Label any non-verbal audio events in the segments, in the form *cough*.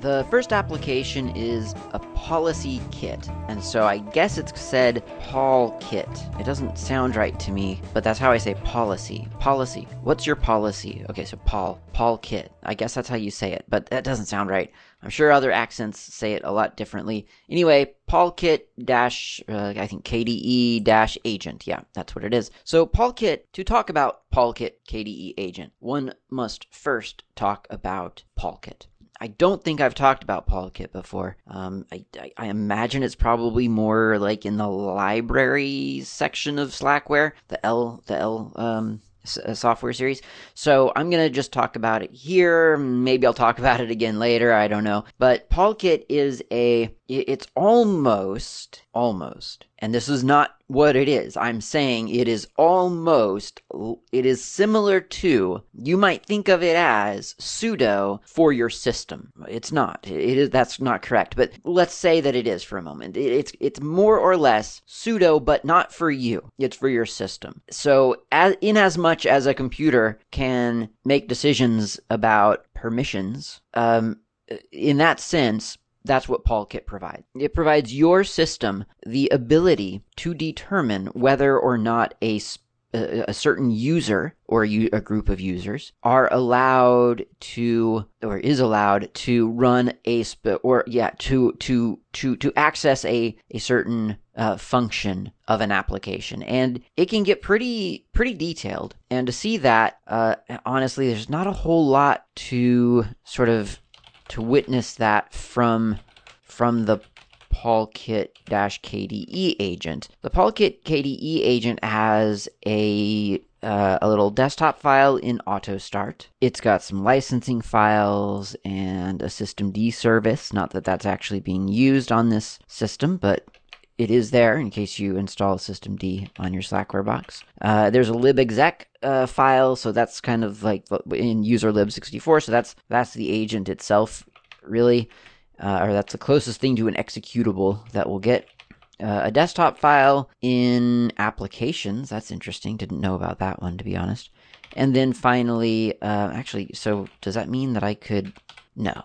The first application is a policy kit, and so I guess it's said Paul kit. It doesn't sound right to me, but that's how I say policy. Policy. What's your policy? Okay, so Paul. Paul kit. I guess that's how you say it, but that doesn't sound right. I'm sure other accents say it a lot differently. Anyway, Polkit dash, uh, I think KDE dash agent. Yeah, that's what it is. So Polkit, to talk about Polkit KDE agent, one must first talk about Polkit. I don't think I've talked about Polkit before. Um, I, I, I, imagine it's probably more like in the library section of Slackware, the L the L um, software series. So I'm gonna just talk about it here. Maybe I'll talk about it again later. I don't know. But Polkit is a it's almost almost and this is not what it is. I'm saying it is almost it is similar to you might think of it as sudo for your system. It's not. It is that's not correct. But let's say that it is for a moment. It's it's more or less sudo but not for you. It's for your system. So as in as much as a computer can make decisions about permissions um in that sense that's what Polkit provides. It provides your system the ability to determine whether or not a a, certain user or a group of users are allowed to or is allowed to run a sp- or yeah to to to to access a a certain uh, function of an application and it can get pretty pretty detailed and to see that uh, honestly there's not a whole lot to sort of to witness that from from the Polkit KDE agent. The Polkit KDE agent has a uh, a little desktop file in AutoStart. It's got some licensing files and a systemd service. Not that that's actually being used on this system, but it is there in case you install systemd on your Slackware box. Uh, there's a libexec uh, file, so that's kind of like in user lib64. So that's that's the agent itself, really, uh, or that's the closest thing to an executable that we'll get. Uh, a desktop file in applications. That's interesting. Didn't know about that one to be honest. And then finally, uh, actually, so does that mean that I could? No,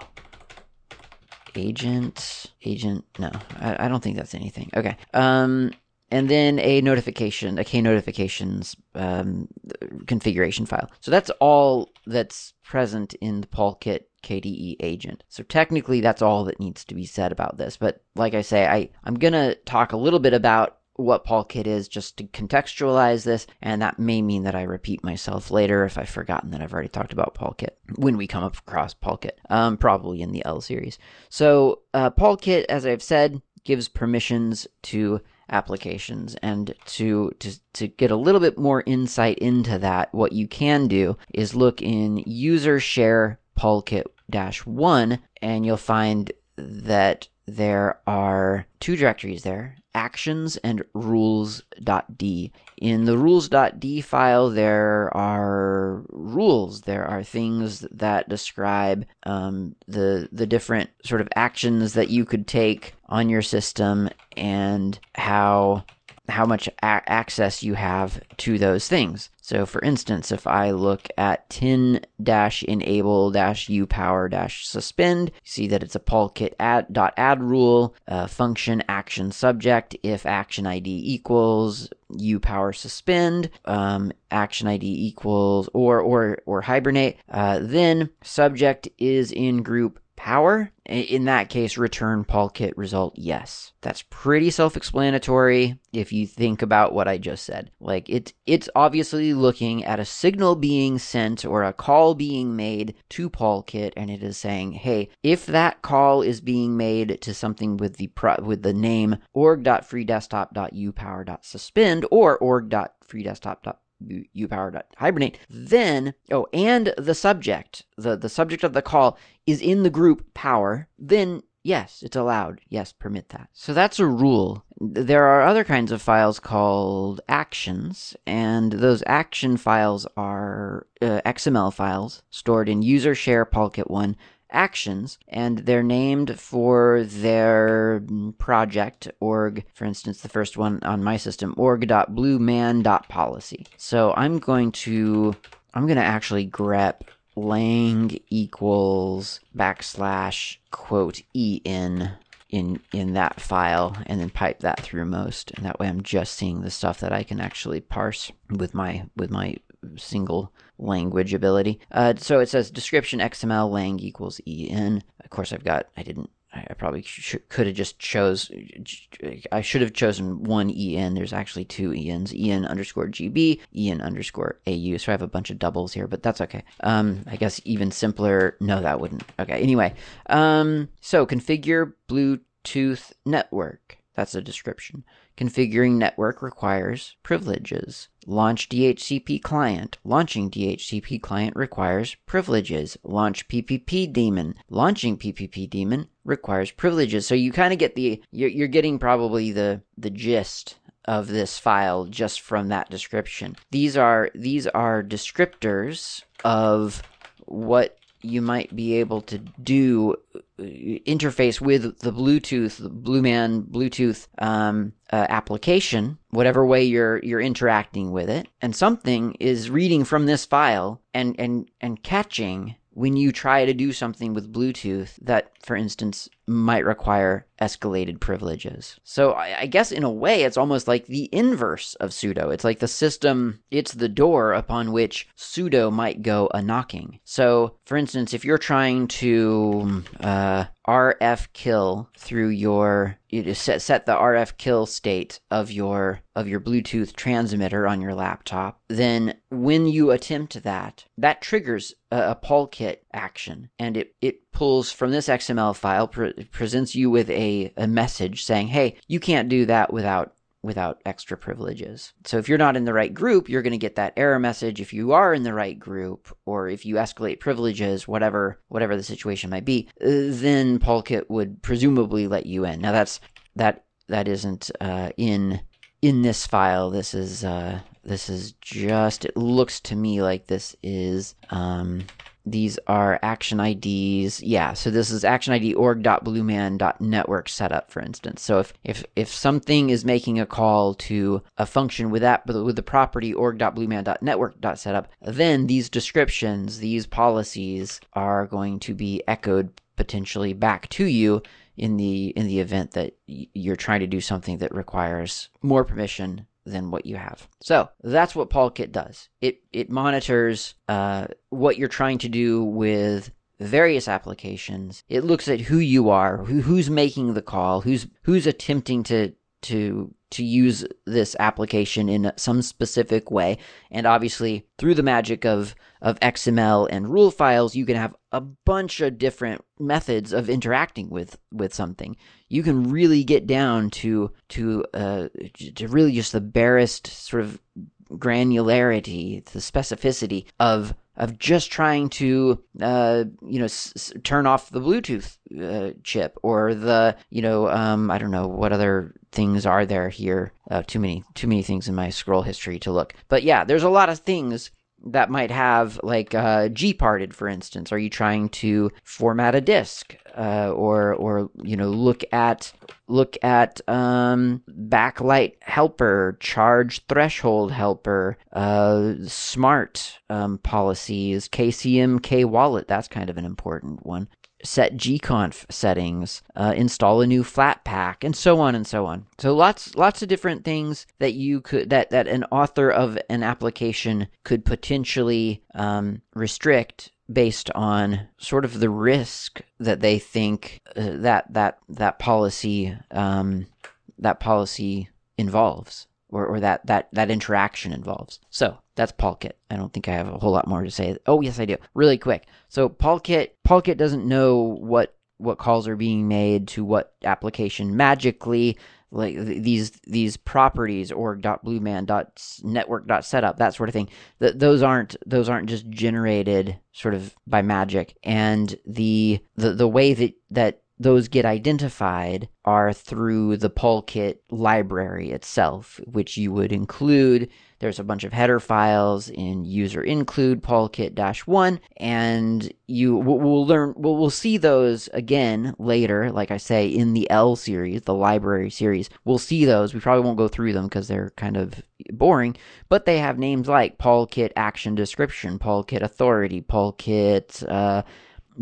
agent, agent, no, I, I don't think that's anything. Okay. Um, and then a notification, a notifications um, configuration file. So that's all that's present in the Polkit KDE agent. So technically, that's all that needs to be said about this. But like I say, I, I'm going to talk a little bit about what Polkit is just to contextualize this, and that may mean that I repeat myself later if I've forgotten that I've already talked about Polkit when we come across Polkit, um, probably in the L series. So, uh, Polkit, as I've said, gives permissions to applications and to, to to get a little bit more insight into that what you can do is look in user share Polkit 1 and you'll find that there are two directories there actions and rules.d. In the rules.d file, there are rules. There are things that describe um, the the different sort of actions that you could take on your system and how how much a- access you have to those things. So, for instance, if I look at tin enable upower suspend, you see that it's a polkit add, dot add rule, uh, function action subject, if action ID equals upower suspend, um, action ID equals or or or hibernate, uh, then subject is in group power. In that case, return Polkit result yes. That's pretty self-explanatory if you think about what I just said. Like it's it's obviously looking at a signal being sent or a call being made to Polkit and it is saying, "Hey, if that call is being made to something with the pro- with the name org.freedesktop.upower.suspend or org.freedesktop.upower upower.hibernate, then, oh, and the subject, the, the subject of the call is in the group power, then Yes, it's allowed. Yes, permit that. So that's a rule. There are other kinds of files called actions, and those action files are uh, XML files stored in user share Polkit1 actions, and they're named for their project, org, for instance, the first one on my system, org.blueman.policy. So I'm going to, I'm going to actually grep lang equals backslash quote en in in that file and then pipe that through most and that way I'm just seeing the stuff that I can actually parse with my with my single language ability. Uh, so it says description XML lang equals en. Of course, I've got I didn't. I probably sh- could have just chose. I should have chosen one en. There's actually two ens. En underscore gb, en underscore au. So I have a bunch of doubles here, but that's okay. Um, I guess even simpler. No, that wouldn't. Okay. Anyway, um, so configure Bluetooth network. That's a description. Configuring network requires privileges. Launch DHCP client. Launching DHCP client requires privileges. Launch PPP daemon. Launching PPP daemon requires privileges. So you kind of get the you're, you're getting probably the the gist of this file just from that description. These are these are descriptors of what you might be able to do interface with the Bluetooth, the Blueman Bluetooth um, uh, application, whatever way you're you're interacting with it, and something is reading from this file and and and catching when you try to do something with Bluetooth that, for instance, might require escalated privileges. So I, I, guess in a way, it's almost like the inverse of sudo. It's like the system, it's the door upon which sudo might go a knocking. So, for instance, if you're trying to uh, RF kill through your you set set the RF kill state of your of your Bluetooth transmitter on your laptop, then when you attempt that, that triggers a, a Polkit action, and it it pulls from this XML file, pre- presents you with a a message saying, "Hey, you can't do that without without extra privileges. So if you're not in the right group, you're going to get that error message. If you are in the right group, or if you escalate privileges, whatever whatever the situation might be, uh, then Polkit would presumably let you in. Now that's that that isn't uh, in in this file. This is uh, this is just. It looks to me like this is. Um, these are action IDs. Yeah, so this is action ID org.blueman.network setup, for instance. So if, if, if something is making a call to a function with that, with the property org.blueman.network.setup, then these descriptions, these policies are going to be echoed potentially back to you in the in the event that you're trying to do something that requires more permission than what you have. So that's what Polkit does. It it monitors uh, what you're trying to do with various applications. It looks at who you are, who, who's making the call, who's who's attempting to to to use this application in some specific way. And obviously, through the magic of of XML and rule files, you can have a bunch of different methods of interacting with with something. You can really get down to to uh, to really just the barest sort of granularity, the specificity of of just trying to uh, you know s- turn off the Bluetooth uh, chip or the you know um, I don't know what other things are there here. Uh, too many too many things in my scroll history to look. But yeah, there's a lot of things that might have like uh, gparted for instance. Are you trying to format a disk uh, or or you know look at look at um, backlight helper charge threshold helper uh, smart um, policies kcm KWallet? That's kind of an important one set gconf settings, uh, install a new Flatpak, and so on and so on. So lots lots of different things that you could that that an author of an application could potentially um, restrict based on sort of the risk that they think uh, that that that policy um, that policy involves or, or that, that, that interaction involves. So that's Polkit. I don't think I have a whole lot more to say. Oh, yes, I do. Really quick. So Polkit, Polkit doesn't know what what calls are being made to what application magically like these these properties org.blueman.network.setup that sort of thing th- those aren't those aren't just generated sort of by magic and the the the way that that those get identified are through the Polkit library itself, which you would include. There's a bunch of header files in user include polkit-1 and you we'll learn we'll, we'll see those again later like I say in the L series, the library series. We'll see those. We probably won't go through them because they're kind of boring, but they have names like Polkit action description, Polkit authority, Polkit uh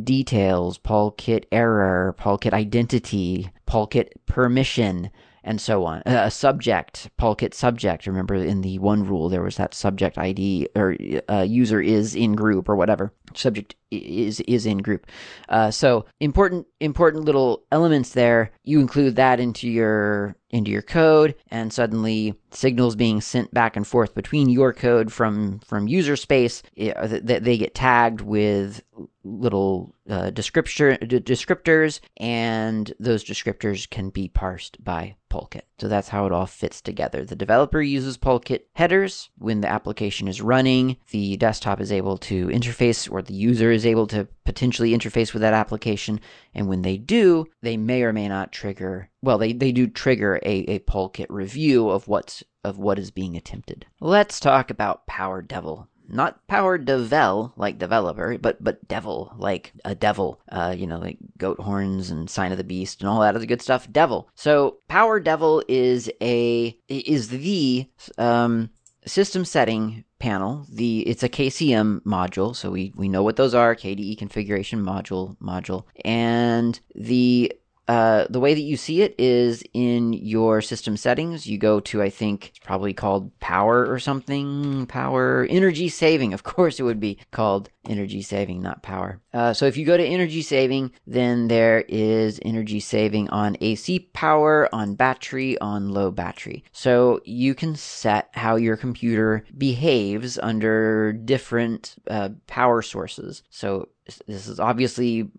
details, Polkit error, Polkit identity, Polkit permission, and so on. Uh, a subject, Polkit subject. Remember in the one rule there was that subject ID or uh, user is in group or whatever. Subject is is in group. Uh, so important important little elements there. You include that into your into your code, and suddenly signals being sent back and forth between your code from from user space that they get tagged with little uh, descriptor, descriptors, and those descriptors can be parsed by Polkit. So that's how it all fits together. The developer uses Polkit headers. When the application is running, the desktop is able to interface, or the user is able to potentially interface with that application. And when they do, they may or may not trigger, well, they, they do trigger a, a Polkit review of what's of what is being attempted. Let's talk about Power Devil not power devel like developer, but but devil like a devil. Uh, you know, like goat horns and sign of the beast and all that other good stuff. Devil. So power devil is a is the um system setting panel. The it's a KCM module, so we we know what those are. KDE configuration module module, and the uh, the way that you see it is in your system settings. You go to, I think it's probably called power or something. Power, energy saving. *laughs* Of course, it would be called energy saving, not power. Uh, so if you go to energy saving, then there is energy saving on AC power, on battery, on low battery. So you can set how your computer behaves under different uh, power sources. So this is obviously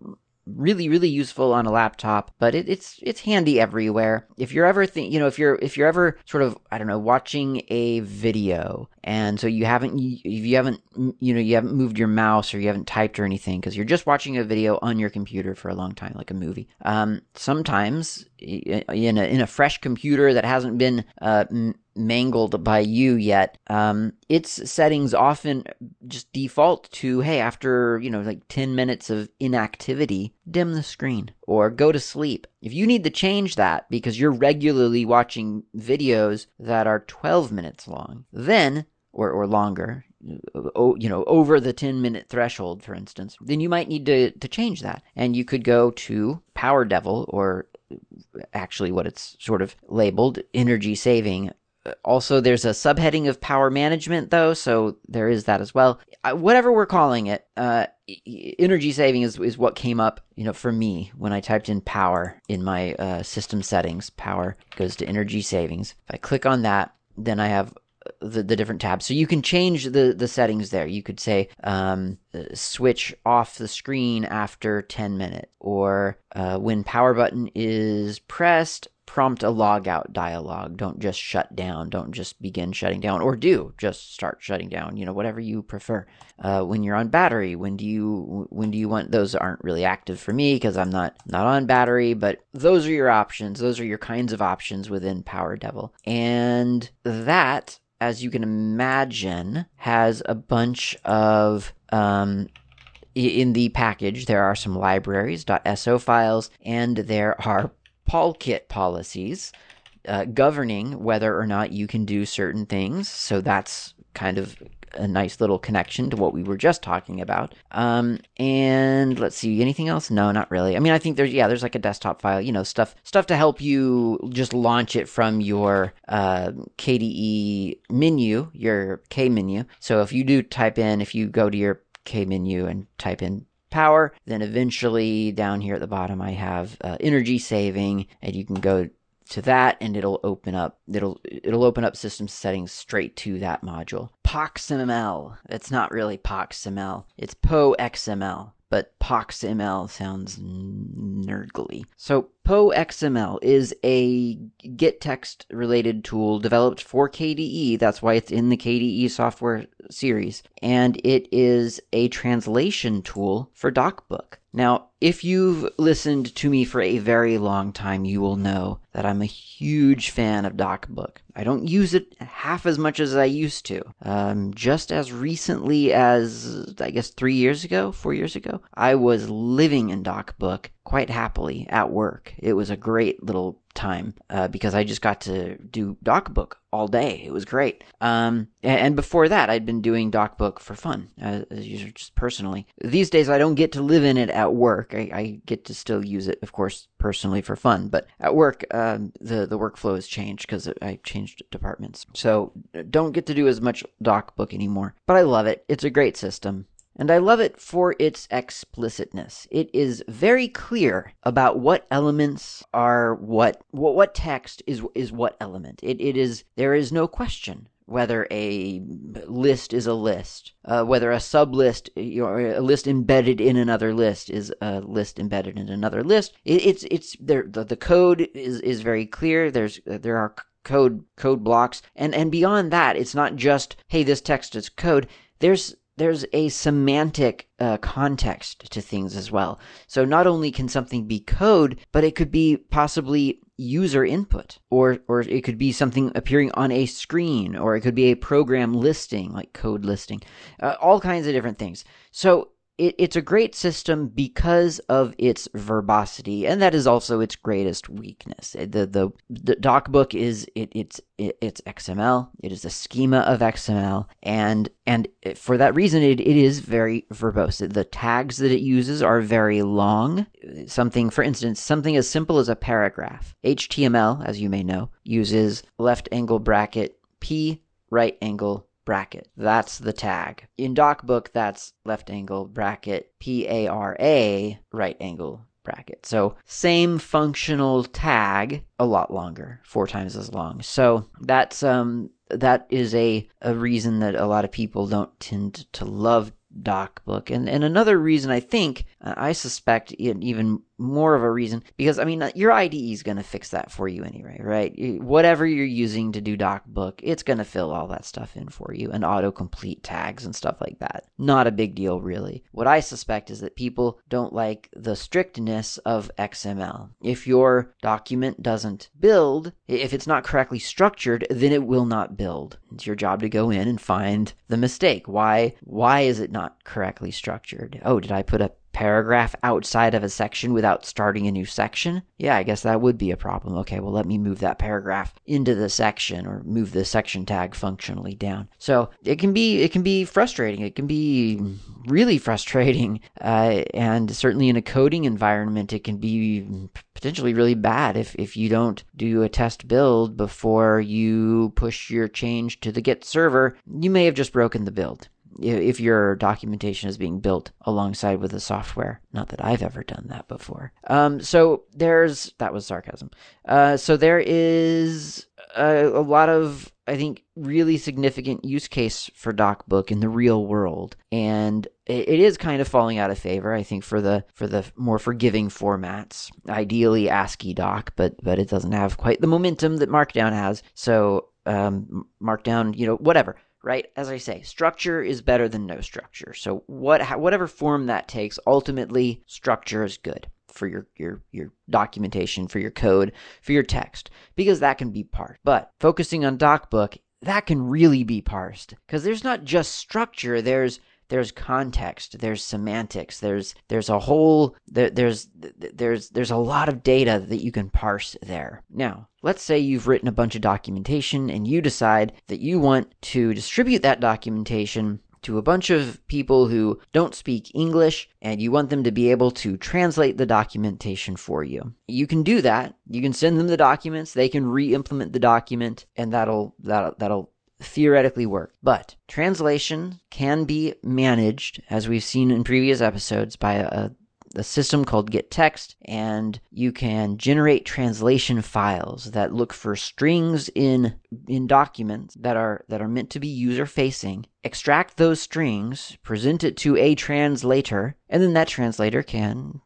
really really useful on a laptop but it, it's it's handy everywhere. If you're ever think you know if you're if you're ever sort of i don't know watching a video and so you haven't if you haven't you know you haven't moved your mouse or you haven't typed or anything because you're just watching a video on your computer for a long time like a movie um, sometimes in a, in a fresh computer that hasn't been uh, mangled by you yet, um, its settings often just default to, hey, after, you know, like 10 minutes of inactivity, dim the screen or go to sleep. If you need to change that because you're regularly watching videos that are 12 minutes long, then, or, or longer, you know, over the 10 minute threshold, for instance, then you might need to, to change that. And you could go to Power Devil or actually what it's sort of labeled energy saving also there's a subheading of power management though so there is that as well. Whatever we're calling it uh, energy saving is, is what came up you know for me when i typed in power in my uh, system settings. Power goes to energy savings. If i click on that then i have uh, the, the different tabs. So you can change the the settings there. You could say um, uh, switch off the screen after 10 minute or uh, when power button is pressed prompt a logout dialog. Don't just shut down. Don't just begin shutting down, or do just start shutting down. You know, whatever you prefer. Uh, when you're on battery, when do you when do you want those? Aren't really active for me because I'm not not on battery. But those are your options. Those are your kinds of options within Power Devil, and that, as you can imagine, has a bunch of um, in the package, there are some libraries, .so files, and there are Polkit policies uh, governing whether or not you can do certain things. So that's kind of a nice little connection to what we were just talking about. Um, and let's see, anything else? No, not really. I mean, I think there's yeah, there's like a desktop file, you know, stuff stuff to help you just launch it from your uh, KDE menu, your K menu. So if you do type in, if you go to your K menu and type in power. Then eventually down here at the bottom, I have uh, energy saving, and you can go to that and it'll open up it'll it'll open up system settings straight to that module. Poxml it's not really poxml it's poxml but poxml sounds nerdly. So PoXML is a gettext related tool developed for KDE. That's why it's in the KDE software series. And it is a translation tool for DocBook. Now, if you've listened to me for a very long time, you will know that I'm a huge fan of DocBook. I don't use it half as much as I used to. Um, just as recently as, I guess, three years ago, four years ago, I was living in DocBook quite happily at work. It was a great little time uh, because I just got to do DocBook all day. It was great. Um, and before that, I'd been doing DocBook for fun, uh, just personally. These days, I don't get to live in it at work. I, I get to still use it, of course, personally for fun. But at work, um, the the workflow has changed because I changed departments, so don't get to do as much DocBook anymore. But I love it. It's a great system and I love it for its explicitness. It is very clear about what elements are what what, what text is is what element. It it is there is no question whether a list is a list, uh, whether a sublist, you know, a list embedded in another list is a list embedded in another list. It, it's it's there. The, the code is is very clear. There's there are code code blocks, and and beyond that, it's not just hey this text is code. There's there's a semantic uh, context to things as well. So not only can something be code, but it could be possibly user input, or or it could be something appearing on a screen, or it could be a program listing like code listing, uh, all kinds of different things. So it, it's a great system because of its verbosity, and that is also its greatest weakness. Eh, the the, the DocBook is it, it's it, it's XML. It is a schema of XML, and and eh, for that reason, it, it is very verbose. The tags that it uses are very long. Something, for instance, something as simple as a paragraph. HTML, as you may know, uses left angle bracket p right angle bracket. That's the tag. In DocBook, that's left angle bracket P A R A right angle bracket. So same functional tag, a lot longer, four times as long. So that's um that is a a reason that a lot of people don't tend to love DocBook. And and another reason I think uh, I suspect even more of a reason because I mean uh, your IDE is going to fix that for you anyway, right? Whatever you're using to do DocBook, it's going to fill all that stuff in for you and autocomplete tags and stuff like that. Not a big deal really. What I suspect is that people don't like the strictness of XML. If your document doesn't build, if it's not correctly structured, then it will not build. It's your job to go in and find the mistake. Why why is it not correctly structured? Oh, did I put a paragraph outside of a section without starting a new section, yeah, I guess that would be a problem. Okay, well, let me move that paragraph into the section or move the section tag functionally down. So it can be it can be frustrating. It can be really frustrating, uh, and certainly in a coding environment, it can be potentially really bad if if you don't do a test build before you push your change to the Git server. You may have just broken the build if your documentation is being built alongside with the software. Not that I've ever done that before. Um, so there's that was sarcasm. Uh, so there is a, a, lot of I think really significant use case for DocBook in the real world, and it, is kind of falling out of favor. I think for the for the more forgiving formats, ideally AsciiDoc, but but it doesn't have quite the momentum that Markdown has. So um, Markdown, you know, whatever right? As I say, structure is better than no structure. So what whatever form that takes, ultimately structure is good for your your your documentation, for your code, for your text because that can be parsed. But focusing on DocBook, that can really be parsed because there's not just structure, there's there's context, there's semantics, there's there's a whole there, there's there's there's a lot of data that you can parse there. Now, let's say you've written a bunch of documentation and you decide that you want to distribute that documentation to a bunch of people who don't speak English and you want them to be able to translate the documentation for you. You can do that. You can send them the documents, they can re-implement the document and that'll that'll that'll theoretically work. But translation can be managed, as we've seen in previous episodes, by a, a system called gettext, and you can generate translation files that look for strings in in documents that are that are meant to be user facing. Extract those strings, present it to a translator, and then that translator can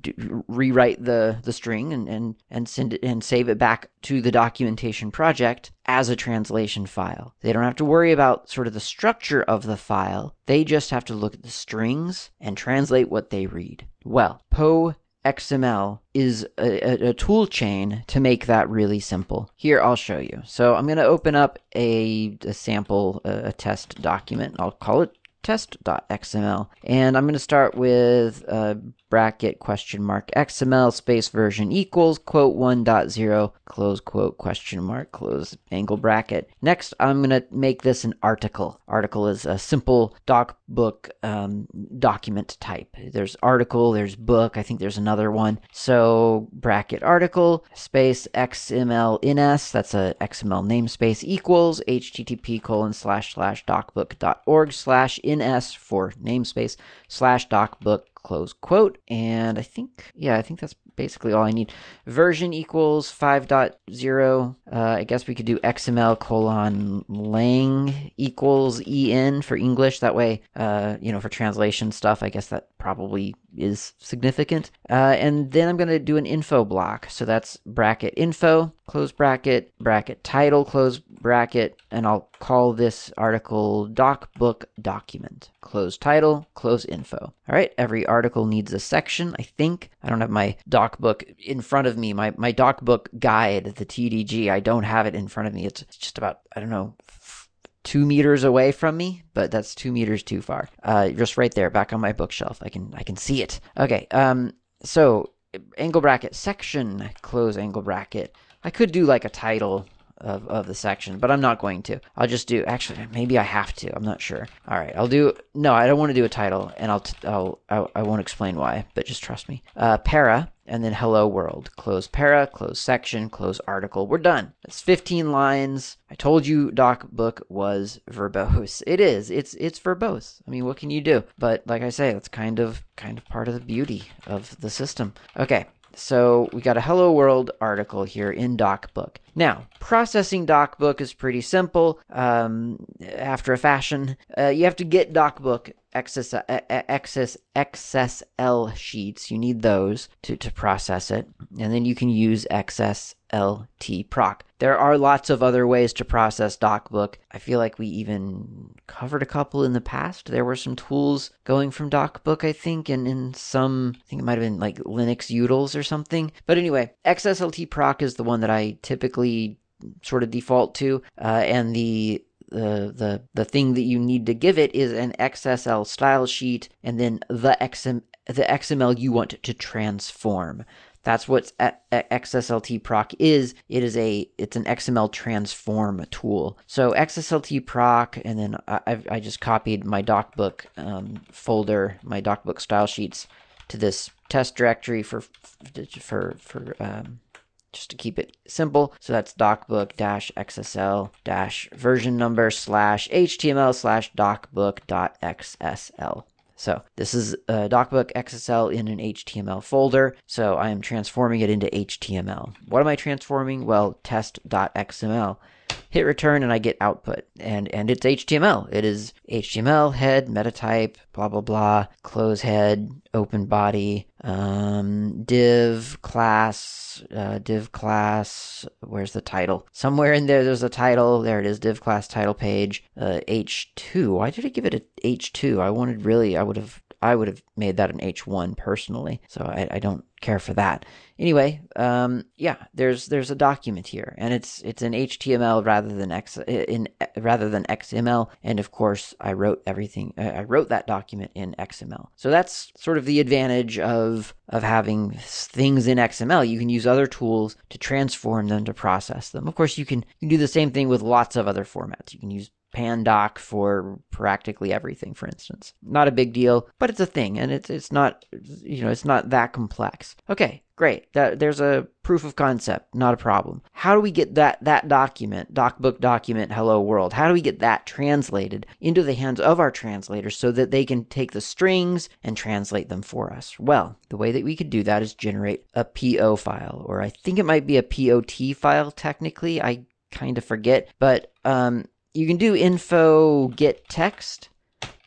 do, rewrite the the string and and and send it and save it back to the documentation project as a translation file. They don't have to worry about sort of the structure of the file. They just have to look at the strings and translate what they read. Well, Poe XML is a, a, a, tool chain to make that really simple. Here, I'll show you. So I'm going to open up a, a sample, a, a test document. I'll call it test.xml. And I'm going to start with uh, bracket question mark XML space version equals quote 1.0 close quote question mark close angle bracket. Next, I'm going to make this an article. Article is a simple doc book um, document type. There's article, there's book, I think there's another one. So bracket article space XML ins, that's a XML namespace equals http colon slash slash docbook.org slash ins for namespace slash docbook close quote. And I think, yeah, I think that's basically all I need. Version equals 5.0. Uh, I guess we could do XML colon lang equals en for English. That way, uh, you know, for translation stuff, I guess that probably is significant. Uh, and then I'm going to do an info block. So that's bracket info, close bracket, bracket title, close bracket, and I'll call this article docbook document. Close title, close info. All right, every article needs a section, I think. I don't have my docbook in front of me. My, my doc book guide, the TDG, I don't have it in front of me. It's just about, I don't know, two meters away from me, but that's two meters too far. Uh, just right there, back on my bookshelf. I can I can see it. Okay. Um. So angle bracket section close angle bracket. I could do like a title of, of the section, but I'm not going to. I'll just do, actually, maybe I have to. I'm not sure. All right, I'll do, no, I don't want to do a title, and I'll, I'll, I'll I won't explain why, but just trust me. Uh, para, and then hello world. Close para, close section, close article. We're done. That's 15 lines. I told you doc book was verbose. *laughs* It is. It's it's verbose. I mean, what can you do? But like I say, that's kind of kind of part of the beauty of the system. Okay. So we got a Hello World article here in DocBook. Now, processing DocBook is pretty simple. Um, after a fashion, uh, you have to get DocBook uh, excess, XSL sheets. You need those to, to process it. And then you can use xsltproc. There are lots of other ways to process DocBook. I feel like we even covered a couple in the past. There were some tools going from DocBook, I think, and in some, I think it might have been like Linux utils or something. But anyway, xsltproc is the one that I typically sort of default to, uh, and the the the the thing that you need to give it is an XSL style sheet and then the XM the XML you want to transform. That's what xsltproc is. It is a it's an XML transform tool. So xsltproc, and then I I just copied my DocBook um, folder, my DocBook style sheets to this test directory for for for um, just to keep it simple. So that's docbook-xsl dash version number slash HTML slash docbook XSL. So this is uh, a DocBook XSL in an HTML folder. So I am transforming it into HTML. What am I transforming? Well, test.xml hit return and I get output. And and it's HTML. It is HTML head meta type blah blah blah close head open body um, div class uh, div class where's the title somewhere in there there's a title there it is div class title page uh, h2 why did I give it a h2 I wanted really I would have I would have made that an H1 personally, so I, I don't care for that. Anyway, um, yeah, there's there's a document here, and it's it's in HTML rather than X uh, in uh, rather than XML, and of course I wrote everything. Uh, I wrote that document in XML, so that's sort of the advantage of of having things in XML. You can use other tools to transform them to process them. Of course, you can, you can do the same thing with lots of other formats. You can use pandoc for practically everything for instance. Not a big deal but it's a thing and it's it's not you know it's not that complex. Okay great. That there's a proof of concept. Not a problem. How do we get that that document docbook document hello world how do we get that translated into the hands of our translators so that they can take the strings and translate them for us? Well the way that we could do that is generate a po file or i think it might be a pot file technically. I kind of forget but um, you can do info gettext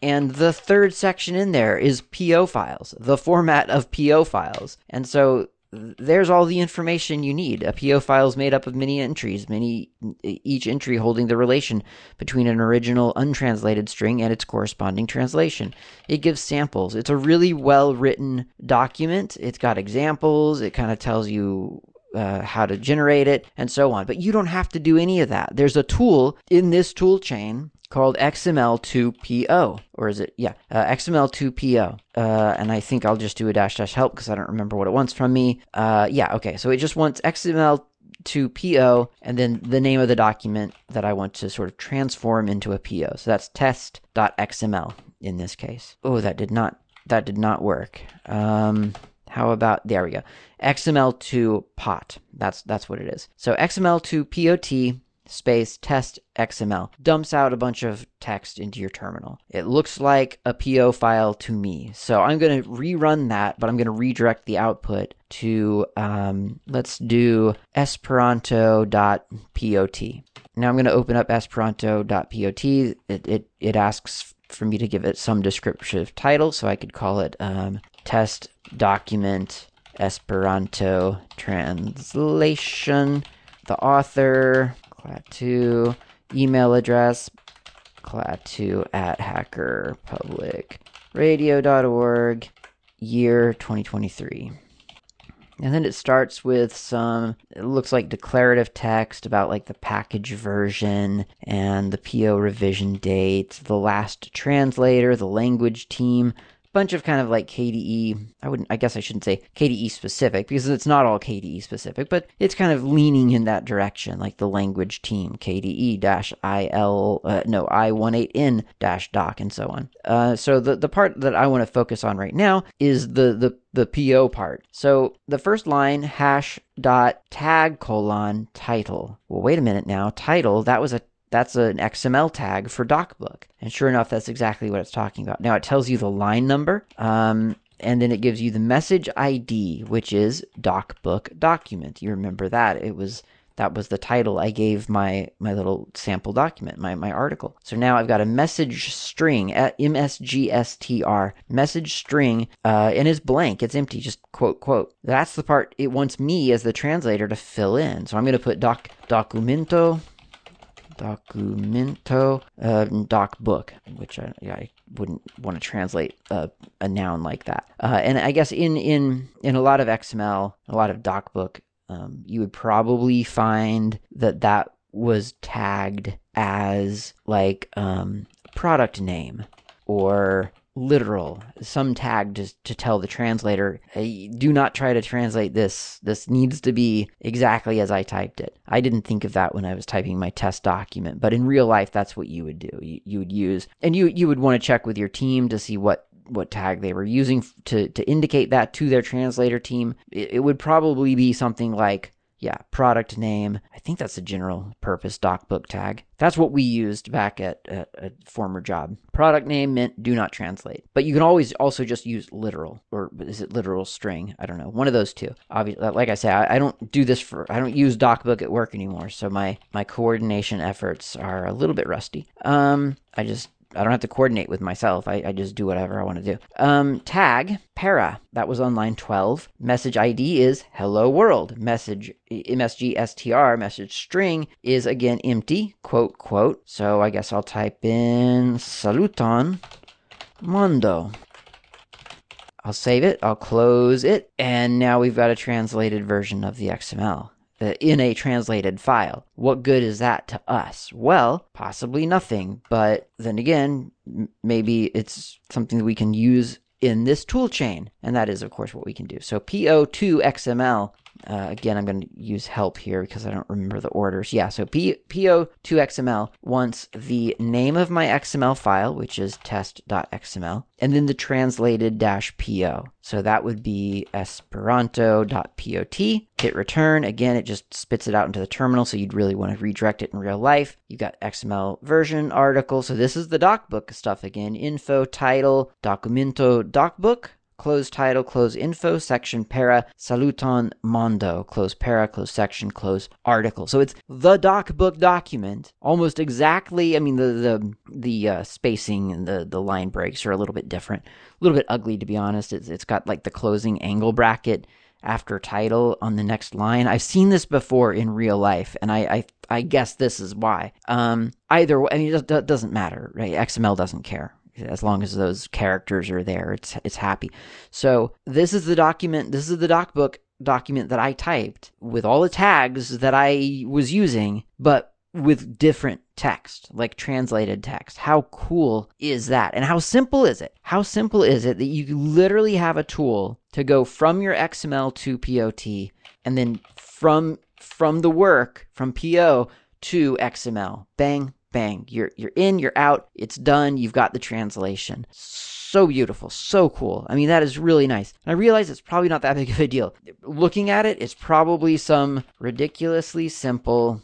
And the third section in there is PO files, the format of PO files. And so there's all the information you need. A PO file is made up of many entries, many each entry holding the relation between an original untranslated string and its corresponding translation. It gives samples. It's a really well written document. It's got examples. It kind of tells you uh, how to generate it and so on. But you don't have to do any of that. There's a tool in this tool chain called XML2PO, or is it? Yeah, uh, XML2PO. Uh, and I think I'll just do a dash dash help because I don't remember what it wants from me. Uh, yeah, okay. So it just wants XML to PO and then the name of the document that I want to sort of transform into a PO. So that's test.xml in this case. Oh, that did not that did not work. Um, how about there we go. XML to pot. That's that's what it is. So XML to POT space test XML dumps out a bunch of text into your terminal. It looks like a PO file to me. So I'm going to rerun that, but I'm going to redirect the output to, um, let's do esperanto.pot. Now I'm going to open up esperanto.pot. It, it, it asks for me to give it some descriptive title, so I could call it um, test document Esperanto translation. The author, Klaatu email address, Klaatu at hackerpublicradio.org, year 2023. And then it starts with some, it looks like declarative text about like the package version and the PO revision date, the last translator, the language team, bunch of kind of like KDE. I wouldn't. I guess I shouldn't say KDE specific because it's not all KDE specific, but it's kind of leaning in that direction, like the language team KDE dash IL uh, no I18N dash doc and so on. Uh, so the the part that I want to focus on right now is the the the PO part. So the first line hash dot tag colon title. Well, wait a minute now. Title that was a that's an XML tag for DocBook. And sure enough, that's exactly what it's talking about. Now it tells you the line number, um, and then it gives you the message ID, which is DocBook document. You remember that? It was that was the title I gave my my little sample document, my my article. So now I've got a message string, MSGSTR message string, uh, and it's blank, it's empty, just quote quote. That's the part it wants me as the translator to fill in. So I'm going to put doc documento documento uh, doc book, which I, I wouldn't want to translate a, a noun like that. Uh, and I guess in in in a lot of XML, a lot of docbook, um, you would probably find that that was tagged as like um, product name or literal, some tag to, to tell the translator, hey, do not try to translate this. This needs to be exactly as I typed it. I didn't think of that when I was typing my test document, but in real life, that's what you would do. You, you would use, and you, you would want to check with your team to see what what tag they were using to, to indicate that to their translator team. It, it would probably be something like yeah, product name. I think that's a general purpose docbook tag. That's what we used back at, at a former job. Product name meant do not translate. But you can always also just use literal, or is it literal string? I don't know. One of those two. Obviously, like I say, I, I don't do this for, I don't use docbook at work anymore. So my, my coordination efforts are a little bit rusty. Um, I just I don't have to coordinate with myself. I, I just do whatever I want to do. Um, tag, para, that was on line 12. Message ID is hello world. Message MSGSTR, message string is again empty, quote, quote. So I guess I'll type in saluton mondo. I'll save it, I'll close it, and now we've got a translated version of the XML. In a translated file. What good is that to us? Well, possibly nothing, but then again, maybe it's something that we can use in this tool chain, and that is, of course, what we can do. So PO2XML uh, again, I'm going to use help here because I don't remember the orders. Yeah, so P- PO2XML wants the name of my XML file, which is test.xml, and then the translated dash PO. So that would be esperanto.pot. Hit return. Again, it just spits it out into the terminal, so you'd really want to redirect it in real life. You've got XML version article. So this is the docbook stuff again. Info, title, documento, docbook close title, close info, section para, saluton mondo, close para, close section, close article. So it's the DocBook document, almost exactly. I mean, the the the uh, spacing and the the line breaks are a little bit different, a little bit ugly to be honest. It's it's got like the closing angle bracket after title on the next line. I've seen this before in real life, and I I, I guess this is why. Um, either I mean, it doesn't matter, right? XML doesn't care as long as those characters are there. It's it's happy. So this is the document. This is the docbook document that I typed with all the tags that I was using, but with different text, like translated text. How cool is that? And how simple is it? How simple is it that you literally have a tool to go from your XML to POT and then from from the work from PO to XML. Bang, bang. You're you're in, you're out, it's done, you've got the translation. So beautiful, so cool. I mean, that is really nice. And I realize it's probably not that big of a deal. Looking at it, it's probably some ridiculously simple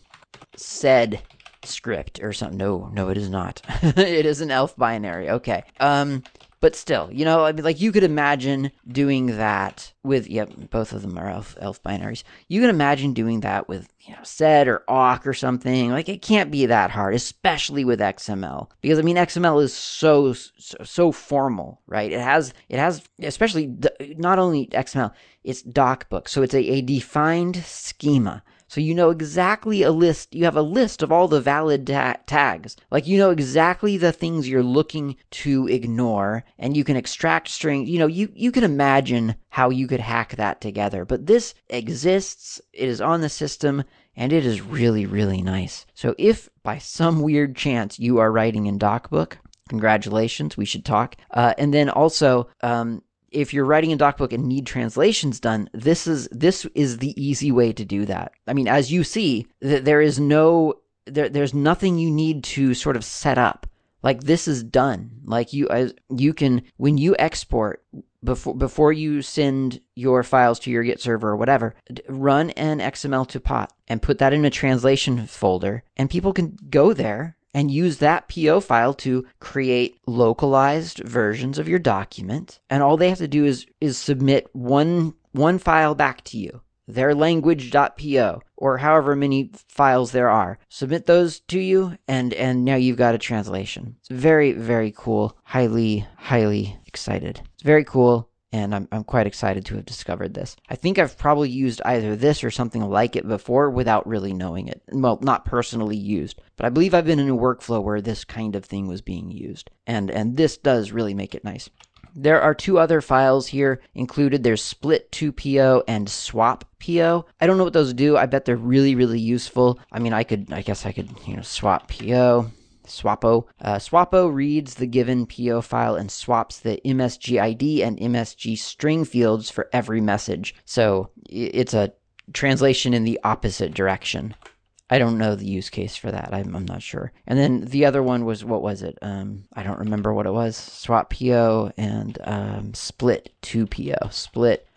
sed script or something. No, no, it is not. *laughs* it is an elf binary. Okay. Um, but still, you know, I mean, like you could imagine doing that with, yep, both of them are elf, elf binaries. You can imagine doing that with, you know, sed or awk or something. Like it can't be that hard, especially with XML, because I mean, XML is so, so, so formal, right? It has, it has, especially not only XML, it's DocBook. So it's a, a defined schema. So you know exactly a list, you have a list of all the valid ta- tags. Like you know exactly the things you're looking to ignore and you can extract strings. You know, you, you can imagine how you could hack that together. But this exists, it is on the system, and it is really, really nice. So if by some weird chance you are writing in DocBook, congratulations, we should talk. Uh, and then also, um, if you're writing a docbook and need translations done, this is this is the easy way to do that. I mean, as you see, th- there is no there, there's nothing you need to sort of set up. Like this is done. Like you as you can when you export before before you send your files to your Git server or whatever, run an XML to pot and put that in a translation folder, and people can go there and use that PO file to create localized versions of your document. And all they have to do is is submit one one file back to you, their language.po or however many files there are. Submit those to you and and now you've got a translation. It's very very cool. Highly highly excited. It's very cool and I'm, I'm quite excited to have discovered this. I think I've probably used either this or something like it before without really knowing it. Well, not personally used, but I believe I've been in a workflow where this kind of thing was being used, and and this does really make it nice. There are two other files here included. There's split 2PO and swap PO. I don't know what those do. I bet they're really, really useful. I mean, I could, I guess I could, you know, swap PO Swapo. Uh, Swapo reads the given PO file and swaps the MSG ID and MSG string fields for every message. So it's a translation in the opposite direction. I don't know the use case for that. I'm, I'm not sure. And then the other one was what was it? Um, I don't remember what it was. Swap PO and um, split to PO. Split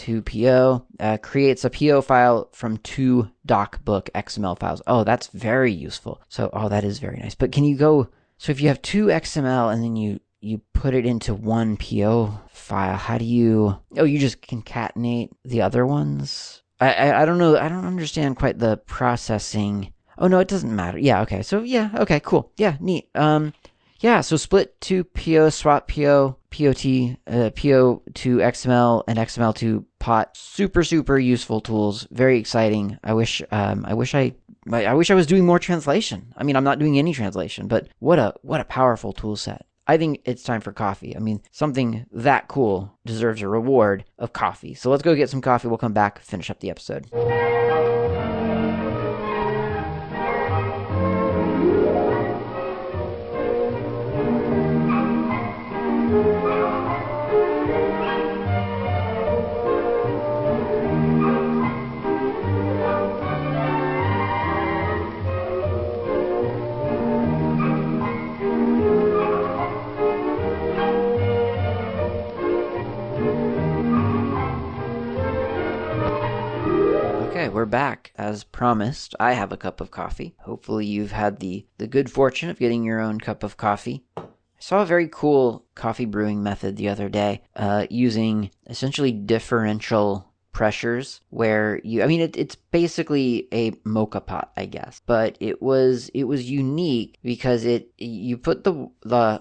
to PO, uh, creates a PO file from two DocBook XML files. Oh, that's very useful. So, oh, that is very nice. But can you go? So if you have two XML and then you you put it into one PO file, how do you? Oh, you just concatenate the other ones. I, I, I don't know. I don't understand quite the processing. Oh no, it doesn't matter. Yeah, okay. So yeah, okay, cool. Yeah, neat. Um, yeah, so split to PO, swap PO, POT, uh, PO to XML, and XML to POT. Super, super useful tools. Very exciting. I wish, um, I wish I, I wish I was doing more translation. I mean, I'm not doing any translation, but what a, what a powerful tool set. I think it's time for coffee. I mean, something that cool deserves a reward of coffee. So let's go get some coffee. We'll come back, finish up the episode. As promised, I have a cup of coffee. Hopefully, you've had the, the good fortune of getting your own cup of coffee. I saw a very cool coffee brewing method the other day uh, using essentially differential pressures where you i mean it, it's basically a mocha pot i guess but it was it was unique because it you put the the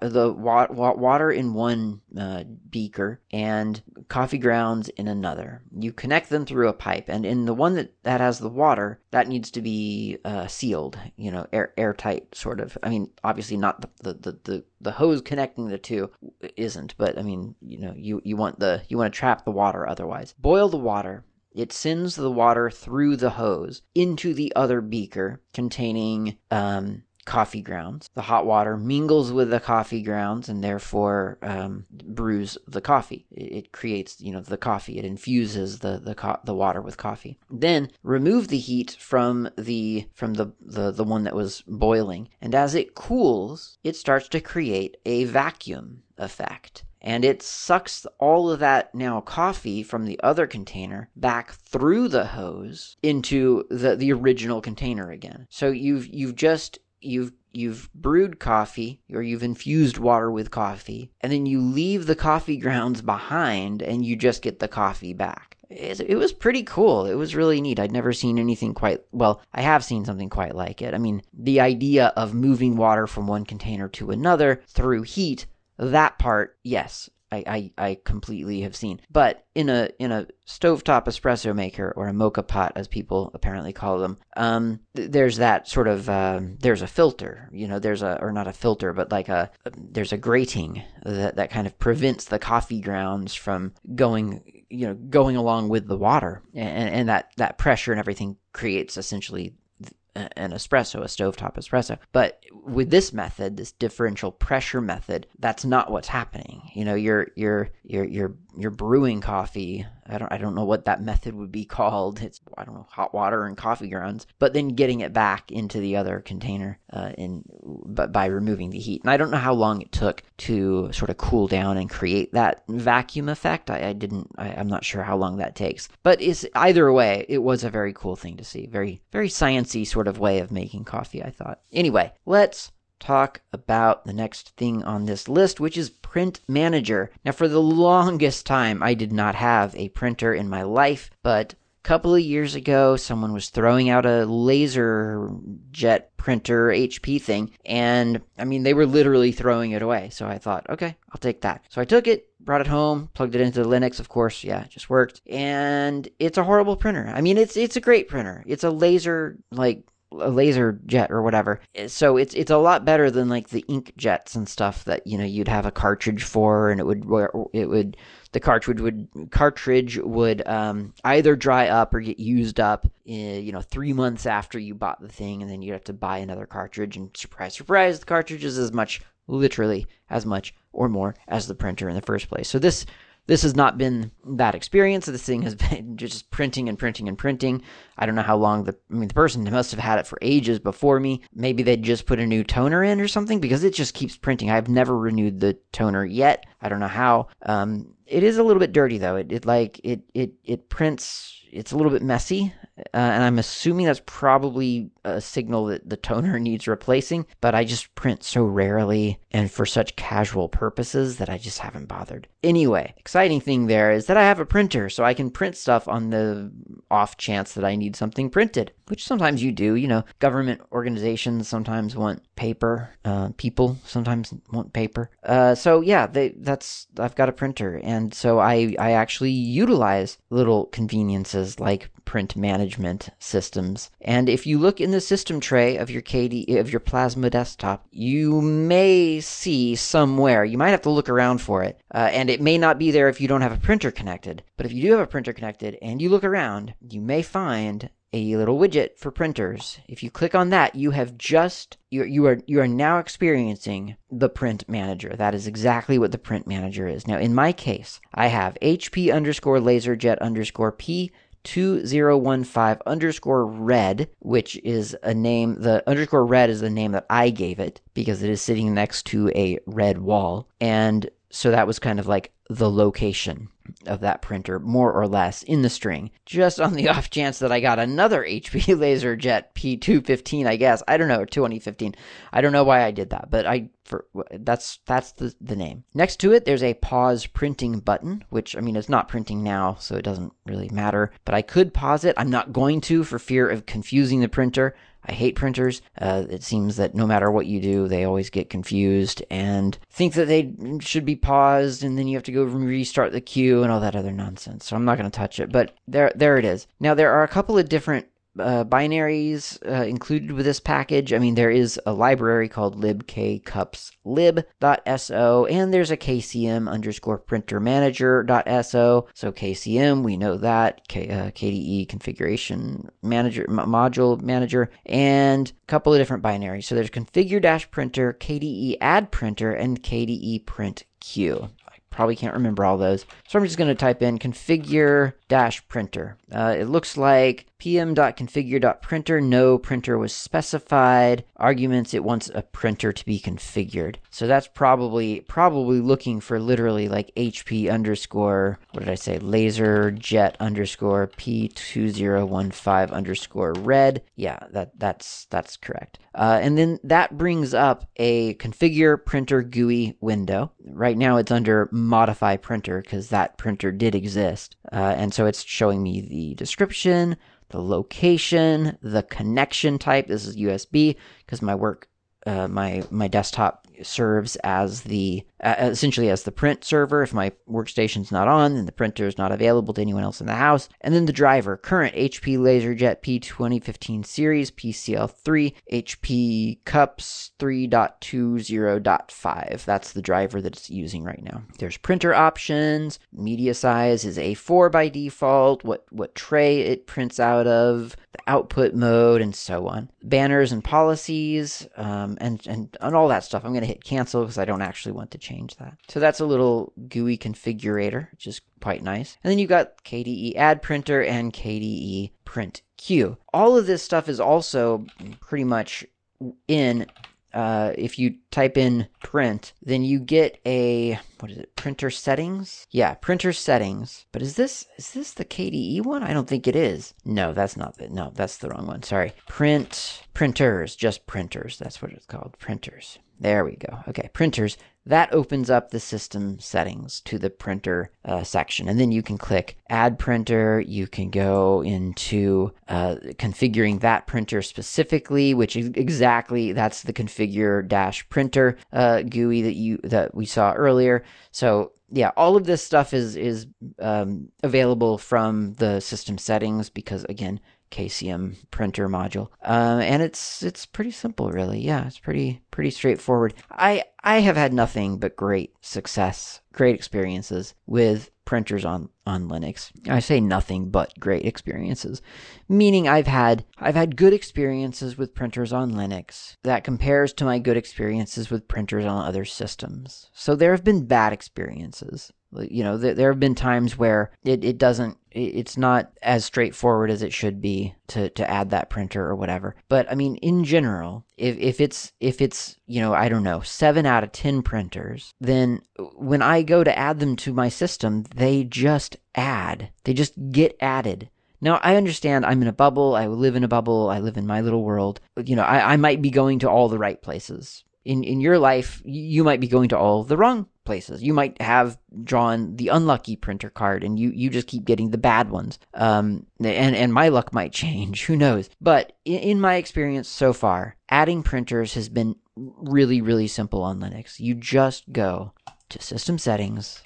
the wa- wa- water in one uh, beaker and coffee grounds in another. You connect them through a pipe, and in the one that, that has the water, that needs to be uh, sealed, you know, air airtight, sort of. I mean, obviously not the, the, the, the, the hose connecting the two isn't, but I mean, you know, you, you want the you want to trap the water otherwise. Boil the water, it sends the water through the hose into the other beaker containing um, coffee grounds. The hot water mingles with the coffee grounds and therefore um, brews the coffee. It, creates, you know, the coffee. It infuses the the, co- the water with coffee. Then remove the heat from the from the, the the one that was boiling, and as it cools, it starts to create a vacuum effect and it sucks all of that now coffee from the other container back through the hose into the, the original container again. So you've you've just you've you've brewed coffee or you've infused water with coffee and then you leave the coffee grounds behind and you just get the coffee back. It, it, was pretty cool. It was really neat. I'd never seen anything quite well i have seen something quite like it. I mean the idea of moving water from one container to another through heat that part yes I, I, I completely have seen. But in a in a stovetop espresso maker or a mocha pot, as people apparently call them, um, th- there's that sort of uh, there's a filter, you know, there's a or not a filter, but like a there's a grating that that kind of prevents the coffee grounds from going you know going along with the water, and, and that that pressure and everything creates essentially an espresso, a stovetop espresso. But with this method, this differential pressure method, that's not what's happening. You know, you're you're you're you're you're brewing coffee. I don't I don't know what that method would be called. It's I don't know hot water and coffee grounds, but then getting it back into the other container uh, in but by removing the heat. And I don't know how long it took to sort of cool down and create that vacuum effect. I, I didn't. I, I'm not sure how long that takes. But it's either way, it was a very cool thing to see. Very very sciency sort of way of making coffee. I thought. Anyway, let's talk about the next thing on this list, which is Print Manager. Now, for the longest time, I did not have a printer in my life, but a couple of years ago, someone was throwing out a laser jet printer HP thing, and I mean, they were literally throwing it away. So I thought, okay, I'll take that. So I took it, brought it home, plugged it into the Linux, of course. Yeah, it just worked. And it's a horrible printer. I mean, it's it's a great printer. It's a laser like a laser jet or whatever. So it's it's a lot better than like the ink jets and stuff that you know you'd have a cartridge for, and it would it would the cartridge would cartridge would um, either dry up or get used up. In, eh, you know, three months after you bought the thing, and then you'd have to buy another cartridge. And surprise, surprise, the cartridge is as much, literally as much or more as the printer in the first place. So this this has not been that experience. This thing has *laughs* been just printing and printing and printing. I don't know how long the I mean the person must have had it for ages before me. Maybe they just put a new toner in or something because it just keeps printing. I've never renewed the toner yet. I don't know how. Um, it is a little bit dirty though. It, it like it it it prints. It's a little bit messy, uh, and I'm assuming that's probably a signal that the toner *laughs* needs replacing. But I just print so rarely and for such casual purposes that I just haven't bothered. Anyway, exciting thing there is that I have a printer, so I can print stuff on the off chance that I need something printed, which sometimes you do. You know, government organizations sometimes want paper. Uh, people sometimes want paper. Uh, so yeah, they, that's I've got a printer, and so I I actually utilize little conveniences like print management systems. And if you look in the system tray of your KD of your Plasma desktop, you may see somewhere. You might have to look around for it, uh, and it may not be there if you don't have a printer connected. But if you do have a printer connected and you look around, you may find a little widget for printers. If you click on that, you have just you you are you are now experiencing the print manager. That is exactly what the print manager is. Now, in my case, I have HP underscore laserjet underscore P 2015 underscore red, which is a name, the underscore red is the name that I gave it because it is sitting next to a red wall. And so that was kind of like the location of that printer more or less in the string, just on the *laughs* off chance that I got another HP *laughs* LaserJet P215, I guess. I don't know, 2015. I don't know why I did that, but I for that's that's the the name. Next to it there's a pause printing button, which I mean it's not printing now, so it doesn't really matter, but I could pause it. I'm not going to for fear of confusing the printer. I hate printers. Uh, it seems that no matter what you do, they always get confused and think that they should be paused, and then you have to go restart the queue and all that other nonsense. So I'm not going to touch it. But there, there it is. Now there are a couple of different uh, binaries uh, included with this package. I mean, there is a library called libkcupslib.so, and there's a kcm underscore printer manager.so. So KCM, we know that K, uh, KDE configuration manager m- module manager, and a couple of different binaries. So there's configure dash printer, KDE add printer, and KDE print queue I probably can't remember all those. So I'm just going to type in configure dash printer. Uh, it looks like pm.configure.printer, no printer was specified. Arguments, it wants a printer to be configured. So that's probably probably looking for literally like HP underscore, what did I say, laser jet underscore P2015 underscore red. Yeah, that that's that's correct. Uh, and then that brings up a configure printer GUI window. Right now it's under modify printer because that printer did exist. Uh, and so it's showing me the description, the location, the connection type. This is USB because my work, uh, my my desktop serves as the uh, essentially as the print server. If my workstation's not on, then the printer is not available to anyone else in the house. And then the driver, current HP LaserJet P2015 series PCL3 HP Cups 3.20.5. That's the driver that it's using right now. There's printer options. Media size is A4 by default. What what tray it prints out of, output mode, and so on. Banners and policies, um, and and and all that stuff. I'm going to hit cancel because I don't actually want to change that. So that's a little GUI configurator, which is quite nice. And then you've got KDE add printer and KDE print queue. All of this stuff is also pretty much in uh, if you type in print, then you get a what is it? Printer settings? Yeah, printer settings. But is this is this the KDE one? I don't think it is. No, that's not the no, that's the wrong one. Sorry. Print printers, just printers. That's what it's called. Printers. There we go. Okay, printers. That opens up the system settings to the printer uh, section. And then you can click add printer. You can go into uh, configuring that printer specifically, which is exactly that's the configure dash printer uh, GUI that you that we saw earlier. So yeah, all of this stuff is is um, available from the system settings because again, KCM printer module. Uh, and it's it's pretty simple, really. Yeah, it's pretty pretty straightforward. I I have had nothing but great success, great experiences with printers on on Linux. I say nothing but great experiences, meaning I've had I've had good experiences with printers on Linux that compares to my good experiences with printers on other systems. So there have been bad experiences. You know, there, there have been times where it, it doesn't it's not as straightforward as it should be to, to add that printer or whatever. But I mean, in general, if, if it's if it's you know I don't know seven out of ten printers, then when I go to add them to my system, they just add. They just get added. Now, I understand I'm in a bubble. I live in a bubble. I live in my little world. You know, I, I might be going to all the right places. In, in your life, you might be going to all the wrong places. You might have drawn the unlucky printer card and you, you just keep getting the bad ones. Um, and, and my luck might *laughs* change. Who knows? But in, in my experience so far, adding printers has been really, really simple on Linux. You just go to system settings,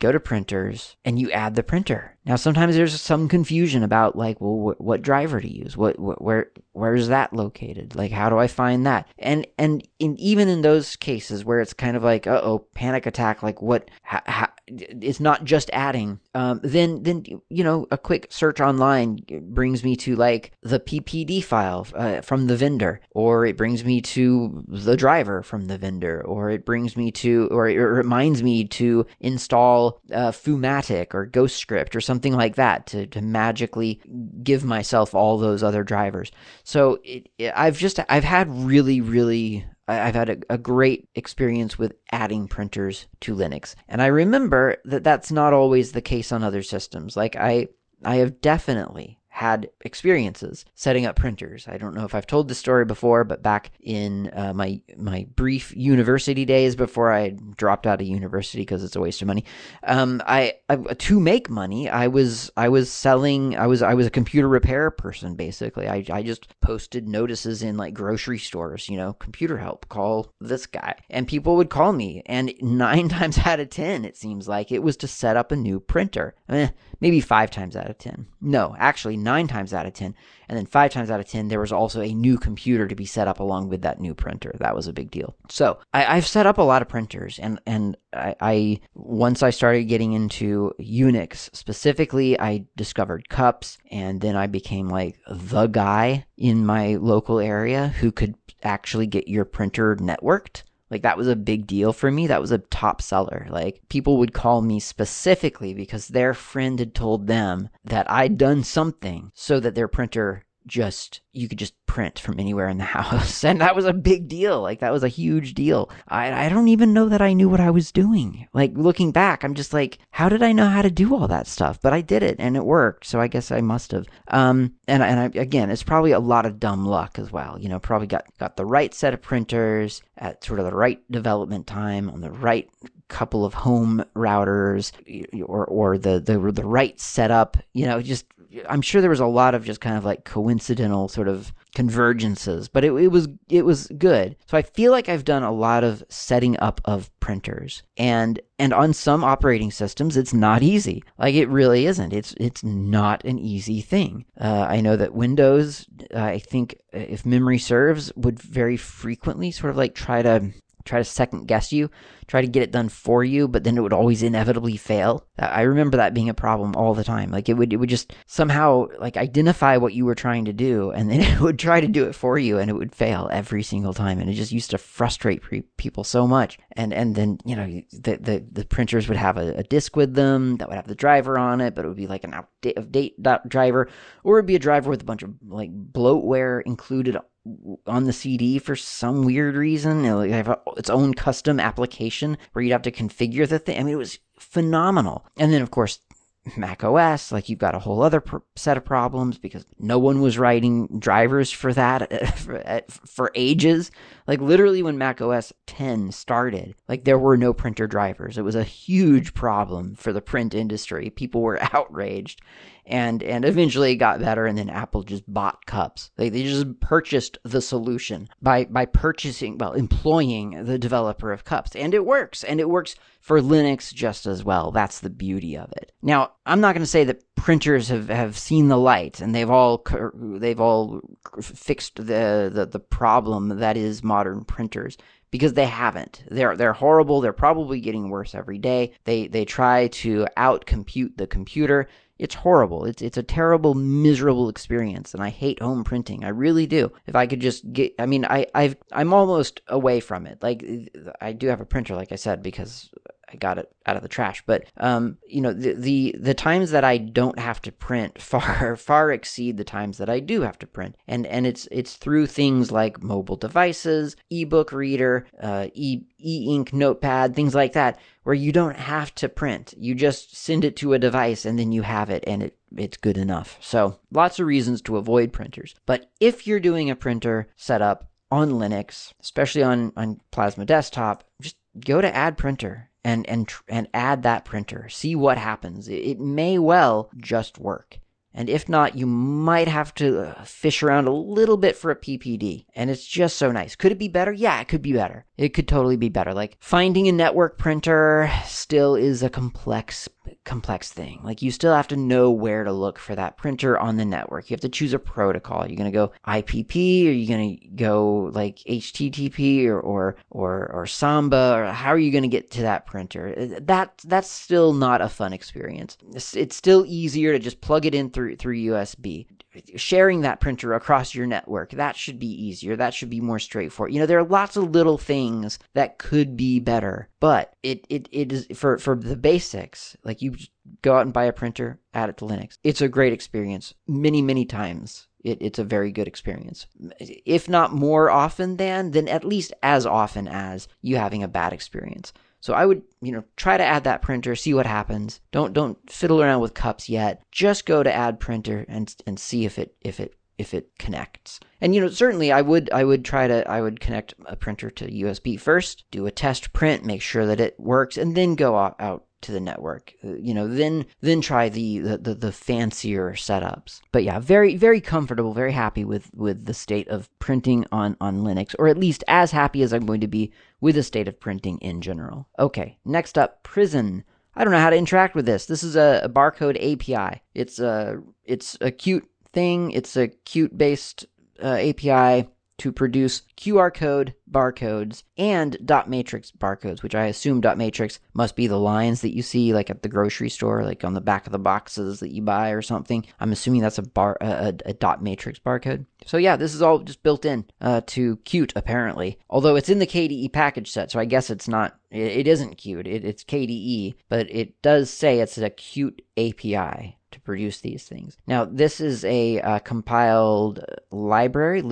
go to printers, and you add the printer. Now, sometimes there's some confusion about like, well, wh- what driver to use? What, wh- where, where's that located? Like, how do I find that? And and in even in those cases where it's kind of like, uh oh, panic attack. Like, what? Ha, ha, it's not just adding. Um, then then you know, a quick search online brings me to like the PPD file uh, from the vendor, or it brings me to the driver from the vendor, or it brings me to, or it reminds me to install uh, Foomatic or Ghostscript or something something like that to, to magically give myself all those other drivers. So it, it, I've just I've had really really I, have had a, a great experience with adding printers to Linux. And I remember that that's not always the case on other systems. Like I, I have definitely had experiences setting up printers. I don't know if I've told this story before, but back in uh, my my brief university days before I dropped out of university because it's a waste of money, um, I, I, to make money, I was I was selling. I was I was a computer repair person basically. I I just posted notices in like grocery stores. You know, computer help, call this guy, and people would call me. And nine *laughs* times out of ten, it seems like it was to set up a new printer. Eh, maybe five times out of ten. No, actually nine times out of 10. And then five times out of 10, there was also a new computer to be set up along with that new printer. That was a big deal. So I, have set up a lot of printers and, and I, I, once I started getting into Unix specifically, I discovered cups and then I became like the guy in my local area who could actually get your printer networked. Like that was a big deal for me. That was a top seller. Like people would call me specifically because their friend had told them that I'd done something so that their printer just you could just print from anywhere in the *laughs* house. And that was a big deal. Like that was a huge deal. I, I don't even know that i knew what i was doing. Like looking back i'm just like how did i know how to do all that stuff? But i did it and it worked. So i guess i must have. Um and, and I, again it's probably a lot of dumb luck as well. You know probably got got the right set of printers at sort of the right development time on the right couple of home routers or or the the the right setup you know just I'm sure there was a lot of just kind of like coincidental sort of convergences, but it, it was it was good. So I feel like I've done a lot of setting up of printers, and and on some operating systems, it's not easy. Like it really isn't. It's it's not an easy thing. Uh, I know that Windows, I think, if memory serves, would very frequently sort of like try to try to second guess you, try to get it done for you, but then it would always inevitably fail. I remember that being a problem all the time. Like it would it would just somehow like identify what you were trying to do and then *laughs* it would try to do it for you and it would fail every single time and it just used to frustrate pre- people so much. And and then, you know, the the, the printers would have a, a disk with them that would have the driver on it, but it would be like an out of date driver or it would be a driver with a bunch of like bloatware included on the CD for some weird reason. It have its own custom application where you'd have to configure the thing. I mean, it was phenomenal. And then, of course, Mac OS, like you've got a whole other pr- set of problems because no one was writing drivers for that *laughs* for, eh, for, ages. Like literally when Mac OS 10 started, like there were no printer drivers. It was a huge problem for the print industry. People were *laughs* outraged and and eventually it got better and then apple just bought cups they, they just purchased the solution by by purchasing well employing the developer of cups and it works and it works for linux just as well that's the beauty of it now i'm not going to say that printers have, have seen the light and they've all they've all fixed the, the the problem that is modern printers because they haven't. They're they're horrible. They're probably getting worse every day. They they try to outcompute the computer it's horrible. It's it's a terrible, miserable experience, and I hate home printing. I really do. If I could just get, I mean, I I've I'm almost away from it. Like I do have a printer, like I said, because I got it out of the trash. But um, you know, the, the the times that I don't have to print *laughs* far far exceed the times that I do have to print, and and it's it's through things like mobile devices, ebook reader, uh, e e ink notepad, things like that, where you don't have to print. You just send it to a device, and then you have it, and it it's good enough. So lots of reasons to avoid printers. But if you're doing a printer setup on Linux, especially on on Plasma Desktop, just go to Add Printer and and and add that printer. See what happens. It, may well just work. And if not, you might have to uh, fish around a little bit for a PPD. And it's just so nice. Could it be better? Yeah, it could be better. It could totally be better. Like finding a network printer still is a complex complex thing. Like you still have to know where to look for that printer on the network. You have to choose a protocol. You're going to go IPP or you're going to go like HTTP or, or, or, or Samba or how are you going to get to that printer? Uh, that, that's still not a fun experience. It's, it's still easier to just plug it in through, through USB sharing that printer across your network that should be easier that should be more straightforward you know there are lots of little things that could be better but it it, it is for for the basics like you go out and buy a printer add it to linux it's a great experience many many times it, it's a very good experience. If not more often than, then at least as often as you having a bad experience. So I would, you know, try to add that printer, see what happens. Don't don't fiddle around with cups yet. Just go to add printer and and see if it if it if it connects. And you know, certainly I would I would try to I would connect a printer to USB first, do a test print, make sure that it works and then go out, out to the network. Uh, you know, then then try the, the the, the fancier setups. But yeah, very very comfortable, very happy with with the state of printing on on Linux, or at least as happy as I'm going to be with the state of printing in general. Okay, next up, Prison. I don't know how to interact with this. This is a, a barcode API. It's a it's a cute thing. It's a Qt based uh, API to produce QR code barcodes and dot matrix barcodes, which I assume dot matrix must be the lines that you see like at the grocery store, like on the back of the boxes that you buy or something. I'm assuming that's a bar a, a dot matrix barcode. So yeah, this is all just built in uh, to Qt apparently. Although it's in the KDE package set, so I guess it's not. It, it isn't Qt. It, it's KDE, but it does say it's a Qt API to produce these things. Now, this is a uh, compiled library,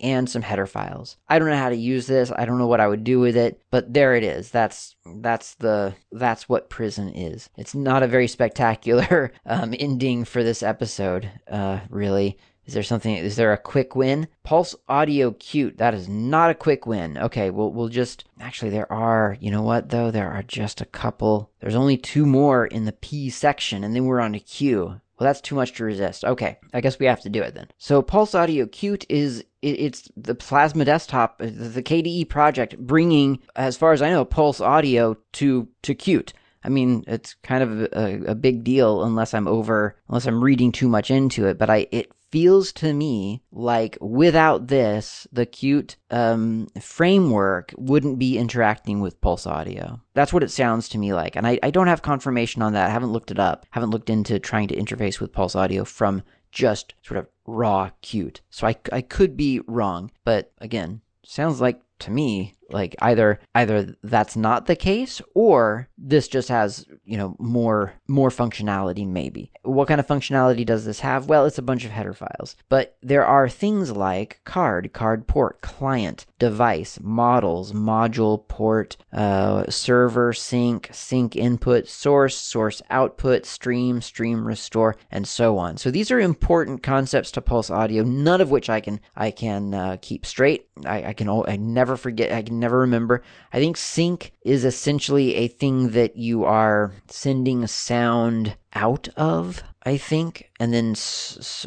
and some header files. I don't know how to use this. I don't know what I would do with it, but there it is. That's that's the that's what prison is. It's not a very spectacular *laughs* um, ending for this episode, uh, really. Is there something? Is there a quick win? Pulse Audio Qt. That is not a quick win. Okay, we'll we'll just actually there are. You know what though? There are just a couple. There's only two more in the P section, and then we're on to Q. Well, that's too much to resist. Okay, I guess we have to do it then. So Pulse Audio Qt is it's the Plasma Desktop, uh, the KDE project, bringing, as far as I know, Pulse Audio to to Qt. I mean, it's kind of a, a, big deal unless I'm over, unless I'm reading too much into it. But I, it feels to me like without this, the Qt um, framework wouldn't be interacting with Pulse Audio. That's what it sounds to me like. And I, I don't have confirmation on that. I haven't looked it up. haven't looked into trying to interface with Pulse Audio from just sort of raw Qt. So I, I could be wrong. But again, sounds like to me like either either that's not the case or this just has you know more more functionality maybe. What kind of functionality does this have? Well it's a bunch of header files. But there are things like card card port client device models module port uh, server sync sync input source source output stream stream restore and so on. So these are important concepts to pulse audio none of which i can i can uh, keep straight. I, I can i never forget i can never remember. I think sync is essentially a thing that you are sending sound out of, I think, and then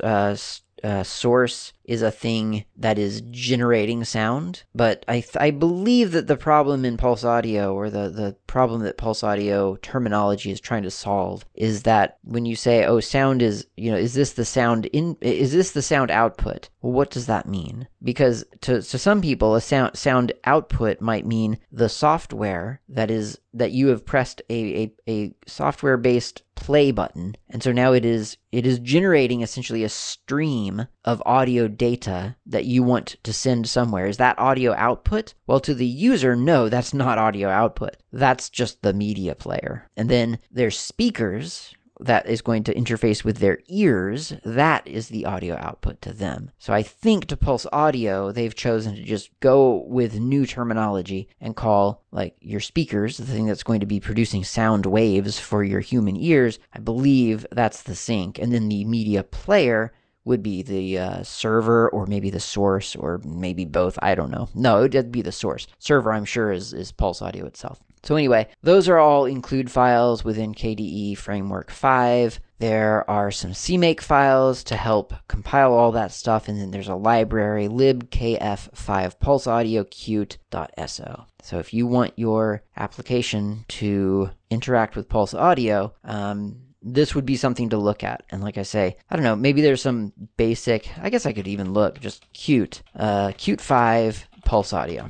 uh, uh, source is a thing that is generating sound. But I, th- I believe that the problem in Pulse Audio, or the, the problem that Pulse Audio terminology is trying to solve, is that when you say, oh, sound is, you know, is this the sound in, is this the sound output? Well, what does that mean? Because to, to some people, a sound, sound output might mean the software that is, that you have pressed a, a, a software based play button. And so now it is, it is generating essentially a stream of audio data that you want to send somewhere. Is that audio output? Well, to the user, no, that's not audio output. That's just the media player. And then there's speakers, that is going to interface with their ears, that is the audio output to them. So I think to Pulse Audio, they've chosen to just go with new terminology and call like your speakers, the thing that's going to be producing sound waves for your human ears. I believe that's the sync. And then the media player would be the uh, server or maybe the source or maybe both. I don't know. No, it would be the source. Server, I'm sure, is, is Pulse Audio itself. So, anyway, those are all include files within KDE Framework 5. There are some CMake files to help compile all that stuff, and then there's a library, libkf5 pulse audio qt.so. So if you want your application to interact with Pulse Audio, um, this would be something to look at. And like I say, I don't know, maybe there's some basic, I guess I could even look, just Qt, uh, Qt 5 Pulse Audio.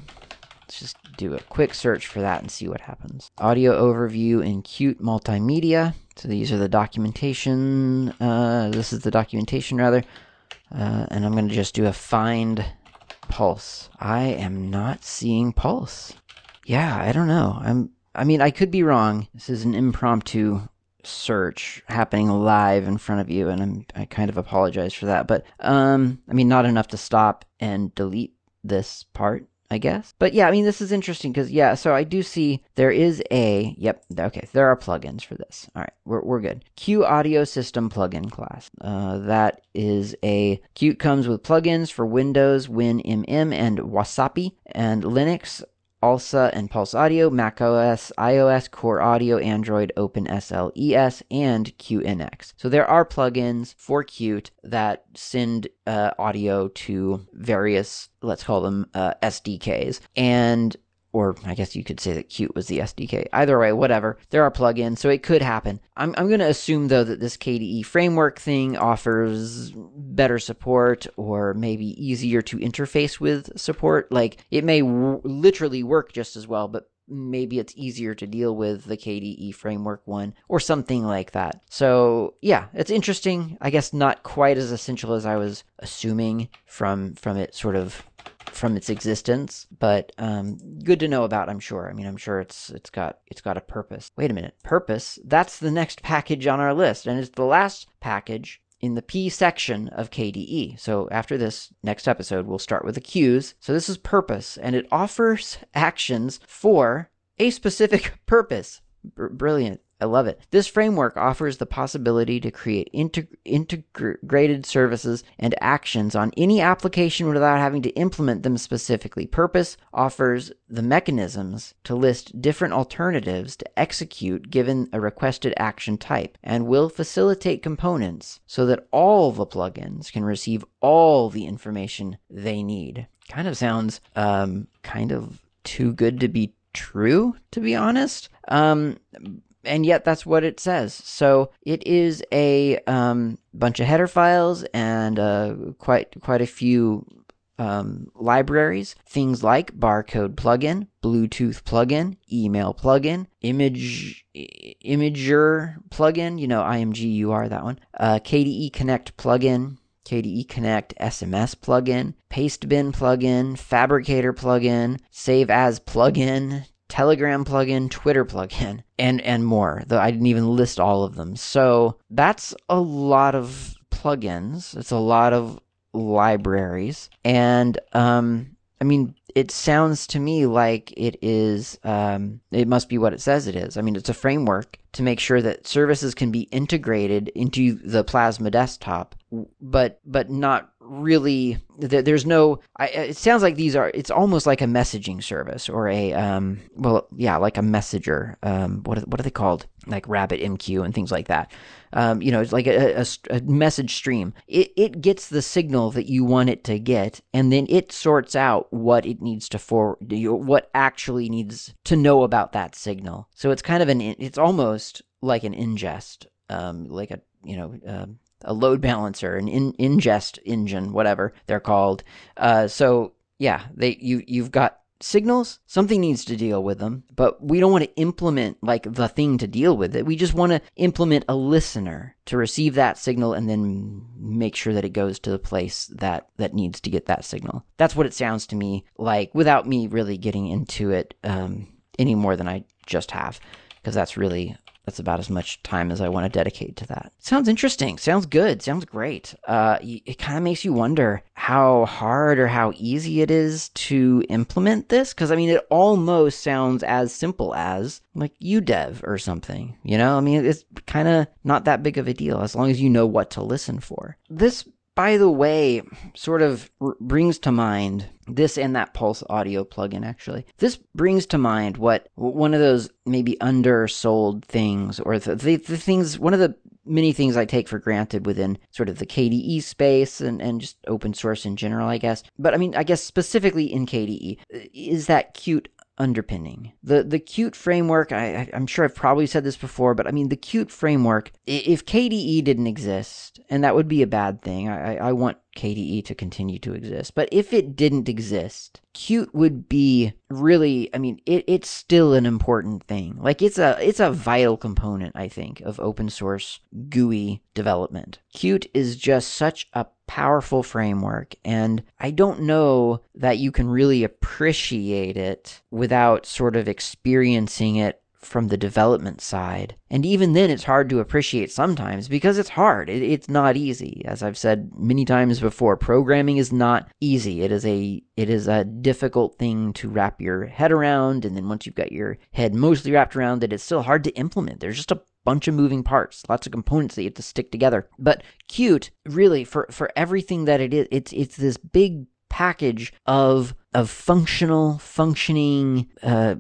Let's just do a quick search for that and see what happens. Audio overview in Qt Multimedia. So these are the documentation. Uh, this is the documentation rather. Uh, and I'm going to just do a find pulse. I am not seeing pulse. Yeah, I don't know. I'm. I mean, I could be wrong. This is an impromptu search happening live in front of you, and I'm, I kind of apologize for that. But um, I mean, not enough to stop and delete this part. I guess. But yeah, I mean, this is interesting because, yeah, so I do see there is a, yep, okay, there are plugins for this. All right, we're, we're good. Q Audio System plugin class. Uh, that is a, Qt comes with plugins for Windows, WinMM, and Wasapi, and Linux ALSA and Pulse Audio, macOS, iOS, Core Audio, Android, OpenSLES, and QNX. So there are plugins for Qt that send uh, audio to various, let's call them uh, SDKs. And or I guess you could say that Qt was the SDK. Either way, whatever. There are plugins, so it could happen. I'm, I'm going to assume, though, that this KDE framework thing offers better support or maybe easier to interface with support. Like, it may w- literally work just as well, but maybe it's easier to deal with the KDE framework one or something like that. So yeah, it's interesting. I guess not quite as essential as I was assuming from from it sort of from its existence, but um, good to know about. I'm sure. I mean, I'm sure it's it's got it's got a purpose. Wait a minute, purpose? That's the next package on our list, and it's the last package in the P section of KDE. So after this next episode, we'll start with the Qs. So this is purpose, and it offers actions for a specific *laughs* purpose. Br- brilliant. I love it. This framework offers the possibility to create integ- integrated services and actions on any application without having to implement them specifically. Purpose offers the mechanisms to list different alternatives to execute given a requested action type and will facilitate components so that all the plugins can receive all the information they need. Kind of sounds um, kind of too good to be true, to be honest. Um, and yet that's what it says. So it is a um, bunch of header files and uh, quite quite a few um, libraries. Things like barcode plugin, Bluetooth plugin, email plugin, image imager plugin. You know IMGUR that one. Uh, KDE Connect plugin. KDE Connect SMS plugin, Pastebin plugin, Phabricator plugin, Save As plugin, Telegram plugin, Twitter plugin, and and more. Though I didn't even list all of them. So that's a lot of plugins. It's a lot of libraries, and um, I mean, it sounds to me like it is. Um, it must be what it says it is. I mean, it's a framework to make sure that services can be integrated into the Plasma desktop, but but not really there's no I, it sounds like these are it's almost like a messaging service or a um well yeah like a messenger um what are, what are they called? Like RabbitMQ and things like that. Um you know it's like a, a, a message stream. It it gets the signal that you want it to get and then it sorts out what it needs to forward what actually needs to know about that signal. So it's kind of an it's almost like an ingest um like a you know um, a load balancer, an in, ingest engine, whatever they're called. Uh, so yeah, they you you've got signals. Something needs to deal with them, but we don't want to implement like the thing to deal with it. We just want to implement a listener to receive that signal and then make sure that it goes to the place that that needs to get that signal. That's what it sounds to me like, without me really getting into it um, any more than I just have, because that's really that's about as much time as I want to dedicate to that. Sounds interesting. Sounds good. Sounds great. Uh, it kind of makes you wonder how hard or how easy it is to implement this. Cause I mean, it almost sounds as simple as like UDEV or something, you know? I mean, it's kind of not that big of a deal as long as you know what to listen for. This by the way, sort of r- brings to mind this and that Pulse Audio plugin, actually. This brings to mind what one of those maybe undersold things, or the, the, the things, one of the many things I take for granted within sort of the KDE space and, and just open source in general, I guess. But I mean, I guess specifically in KDE, uh, is that Qt underpinning. The the Qt framework, I, I'm sure I've probably said this before, but I mean the Qt framework, if KDE didn't exist, and that would be a bad thing, I, I want KDE to continue to exist. But if it didn't exist, Qt would be really I mean, it, it's still an important thing. Like it's a it's a vital component, I think, of open source GUI development. Qt is just such a powerful framework and I don't know that you can really appreciate it without sort of experiencing it from the development side. And even then, it's hard to appreciate sometimes because it's hard. It, it's not easy. As I've said many times before, programming is not easy. It is a it is a difficult thing to wrap your head around. And then once you've got your head mostly wrapped around it, it's still hard to implement. There's just a bunch of moving parts, lots of components that you have to stick together. But Qt, really, for for everything that it is, it's it's this big package of of functional, functioning uh,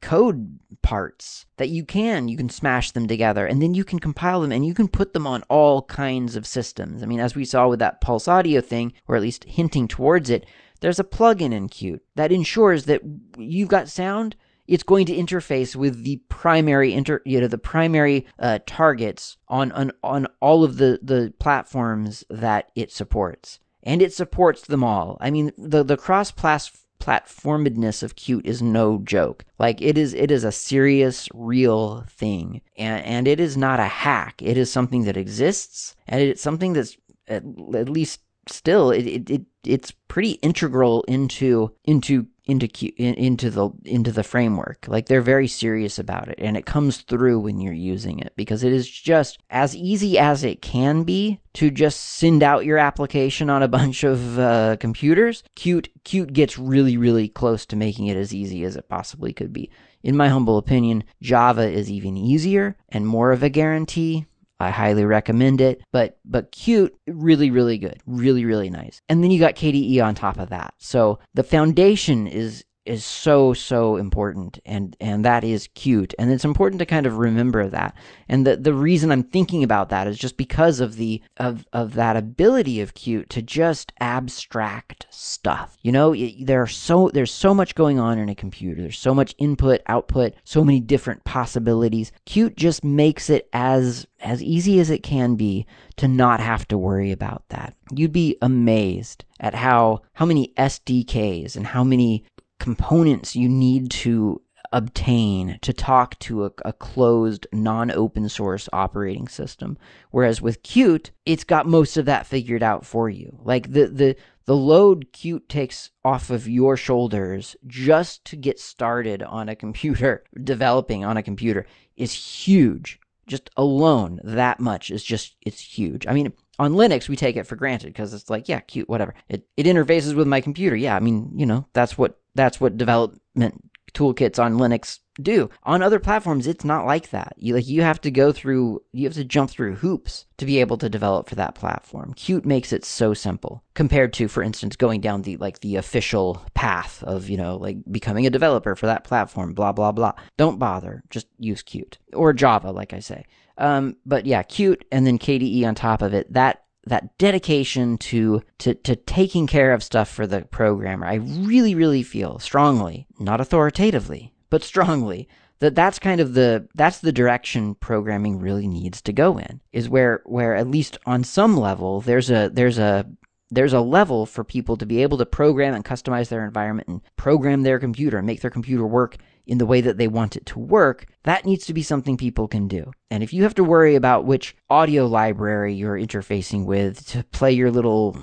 code parts that you can you can smash them together and then you can compile them and you can put them on all kinds of systems. I mean, as we saw with that Pulse Audio thing, or at least hinting towards it, there's a plugin in Qt that ensures that you've got sound it's going to interface with the primary inter, you know, the primary uh, targets on, on on all of the the platforms that it supports, and it supports them all. I mean, the the cross platformedness of Qt is no joke. Like it is it is a serious real thing. And and it is not a hack. It is something that exists and it's something that's at, at least still it, it, it it's pretty integral into into into into the into the framework. Like they're very serious about it, and it comes through when you're using it because it is just as easy as it can be to just send out your application on a *laughs* bunch of uh, computers. Qt Qt gets really really close to making it as easy as it possibly could be. In my humble opinion, Java is even easier and more of a guarantee I highly recommend it. But but Qt, really, really good. Really, really nice. And then you got KDE on top of that. So the foundation is is so so important and and that is Qt. And it's important to kind of remember that. And the the reason i'm thinking about that is just because of the of of that ability of Qt to just abstract stuff. You know there are so there's so much going on in a computer. There's so much input output so many different possibilities. Qt just makes it as as easy as it can be to not have to worry about that. You'd be amazed at how how many SDKs and how many components you need to obtain to talk to a, a closed, non open source operating system. Whereas with Qt, it's got most of that figured out for you. Like the, the, the load Qt takes off of your shoulders just to get started on a computer, *laughs* developing on a computer, is huge. Just alone, that much is just, it's huge. I mean, on Linux, we take it for granted because it's like, yeah, Qt, whatever. It, it interfaces with my computer. Yeah, I mean, you know, that's what that's what development toolkits on Linux do. On other platforms, it's not like that. You like you have to go through you have to jump through hoops to be able to develop for that platform. Qt makes it so simple compared to, for instance, going down the like the official path of, you know, like becoming a developer for that platform, blah blah blah. Don't bother. Just use Qt. Or Java, like I say. Um, but yeah, Qt and then KDE on top of it, that that dedication to, to to taking care of stuff for the programmer. I really really feel strongly, not authoritatively, but strongly that that's kind of the that's the direction programming really needs to go in. Is where where at least on some level there's a there's a there's a level for people to be able to program and customize their environment and program their computer and make their computer work in the way that they want it to work, that needs to be something people can do. And if you have to worry about which audio library you're interfacing with to play your little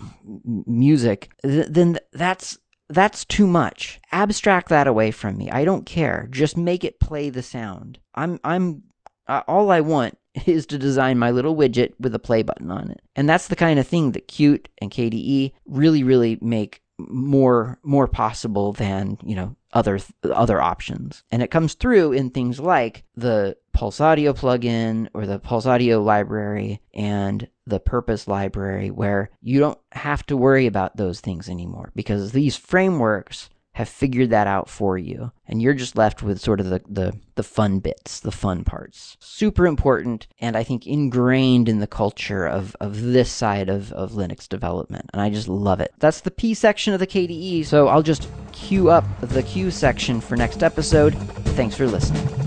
music, th- then that's that's too much. Abstract that away from me. I don't care. Just make it play the sound. I'm I'm uh, all I want *laughs* is to design my little widget with a play button on it. And that's the kind of thing that Qt and KDE really really make more more possible than you know other other options. And it comes through in things like the pulse audio plugin or the pulse audio library and the purpose library where you don't have to worry about those things anymore because these frameworks have figured that out for you and you're just left with sort of the, the, the fun bits the fun parts. Super important and i think ingrained in the culture of, of this side of, of linux development and i just love it. That's the p section of the kde so i'll just queue up the q section for next episode. Thanks for listening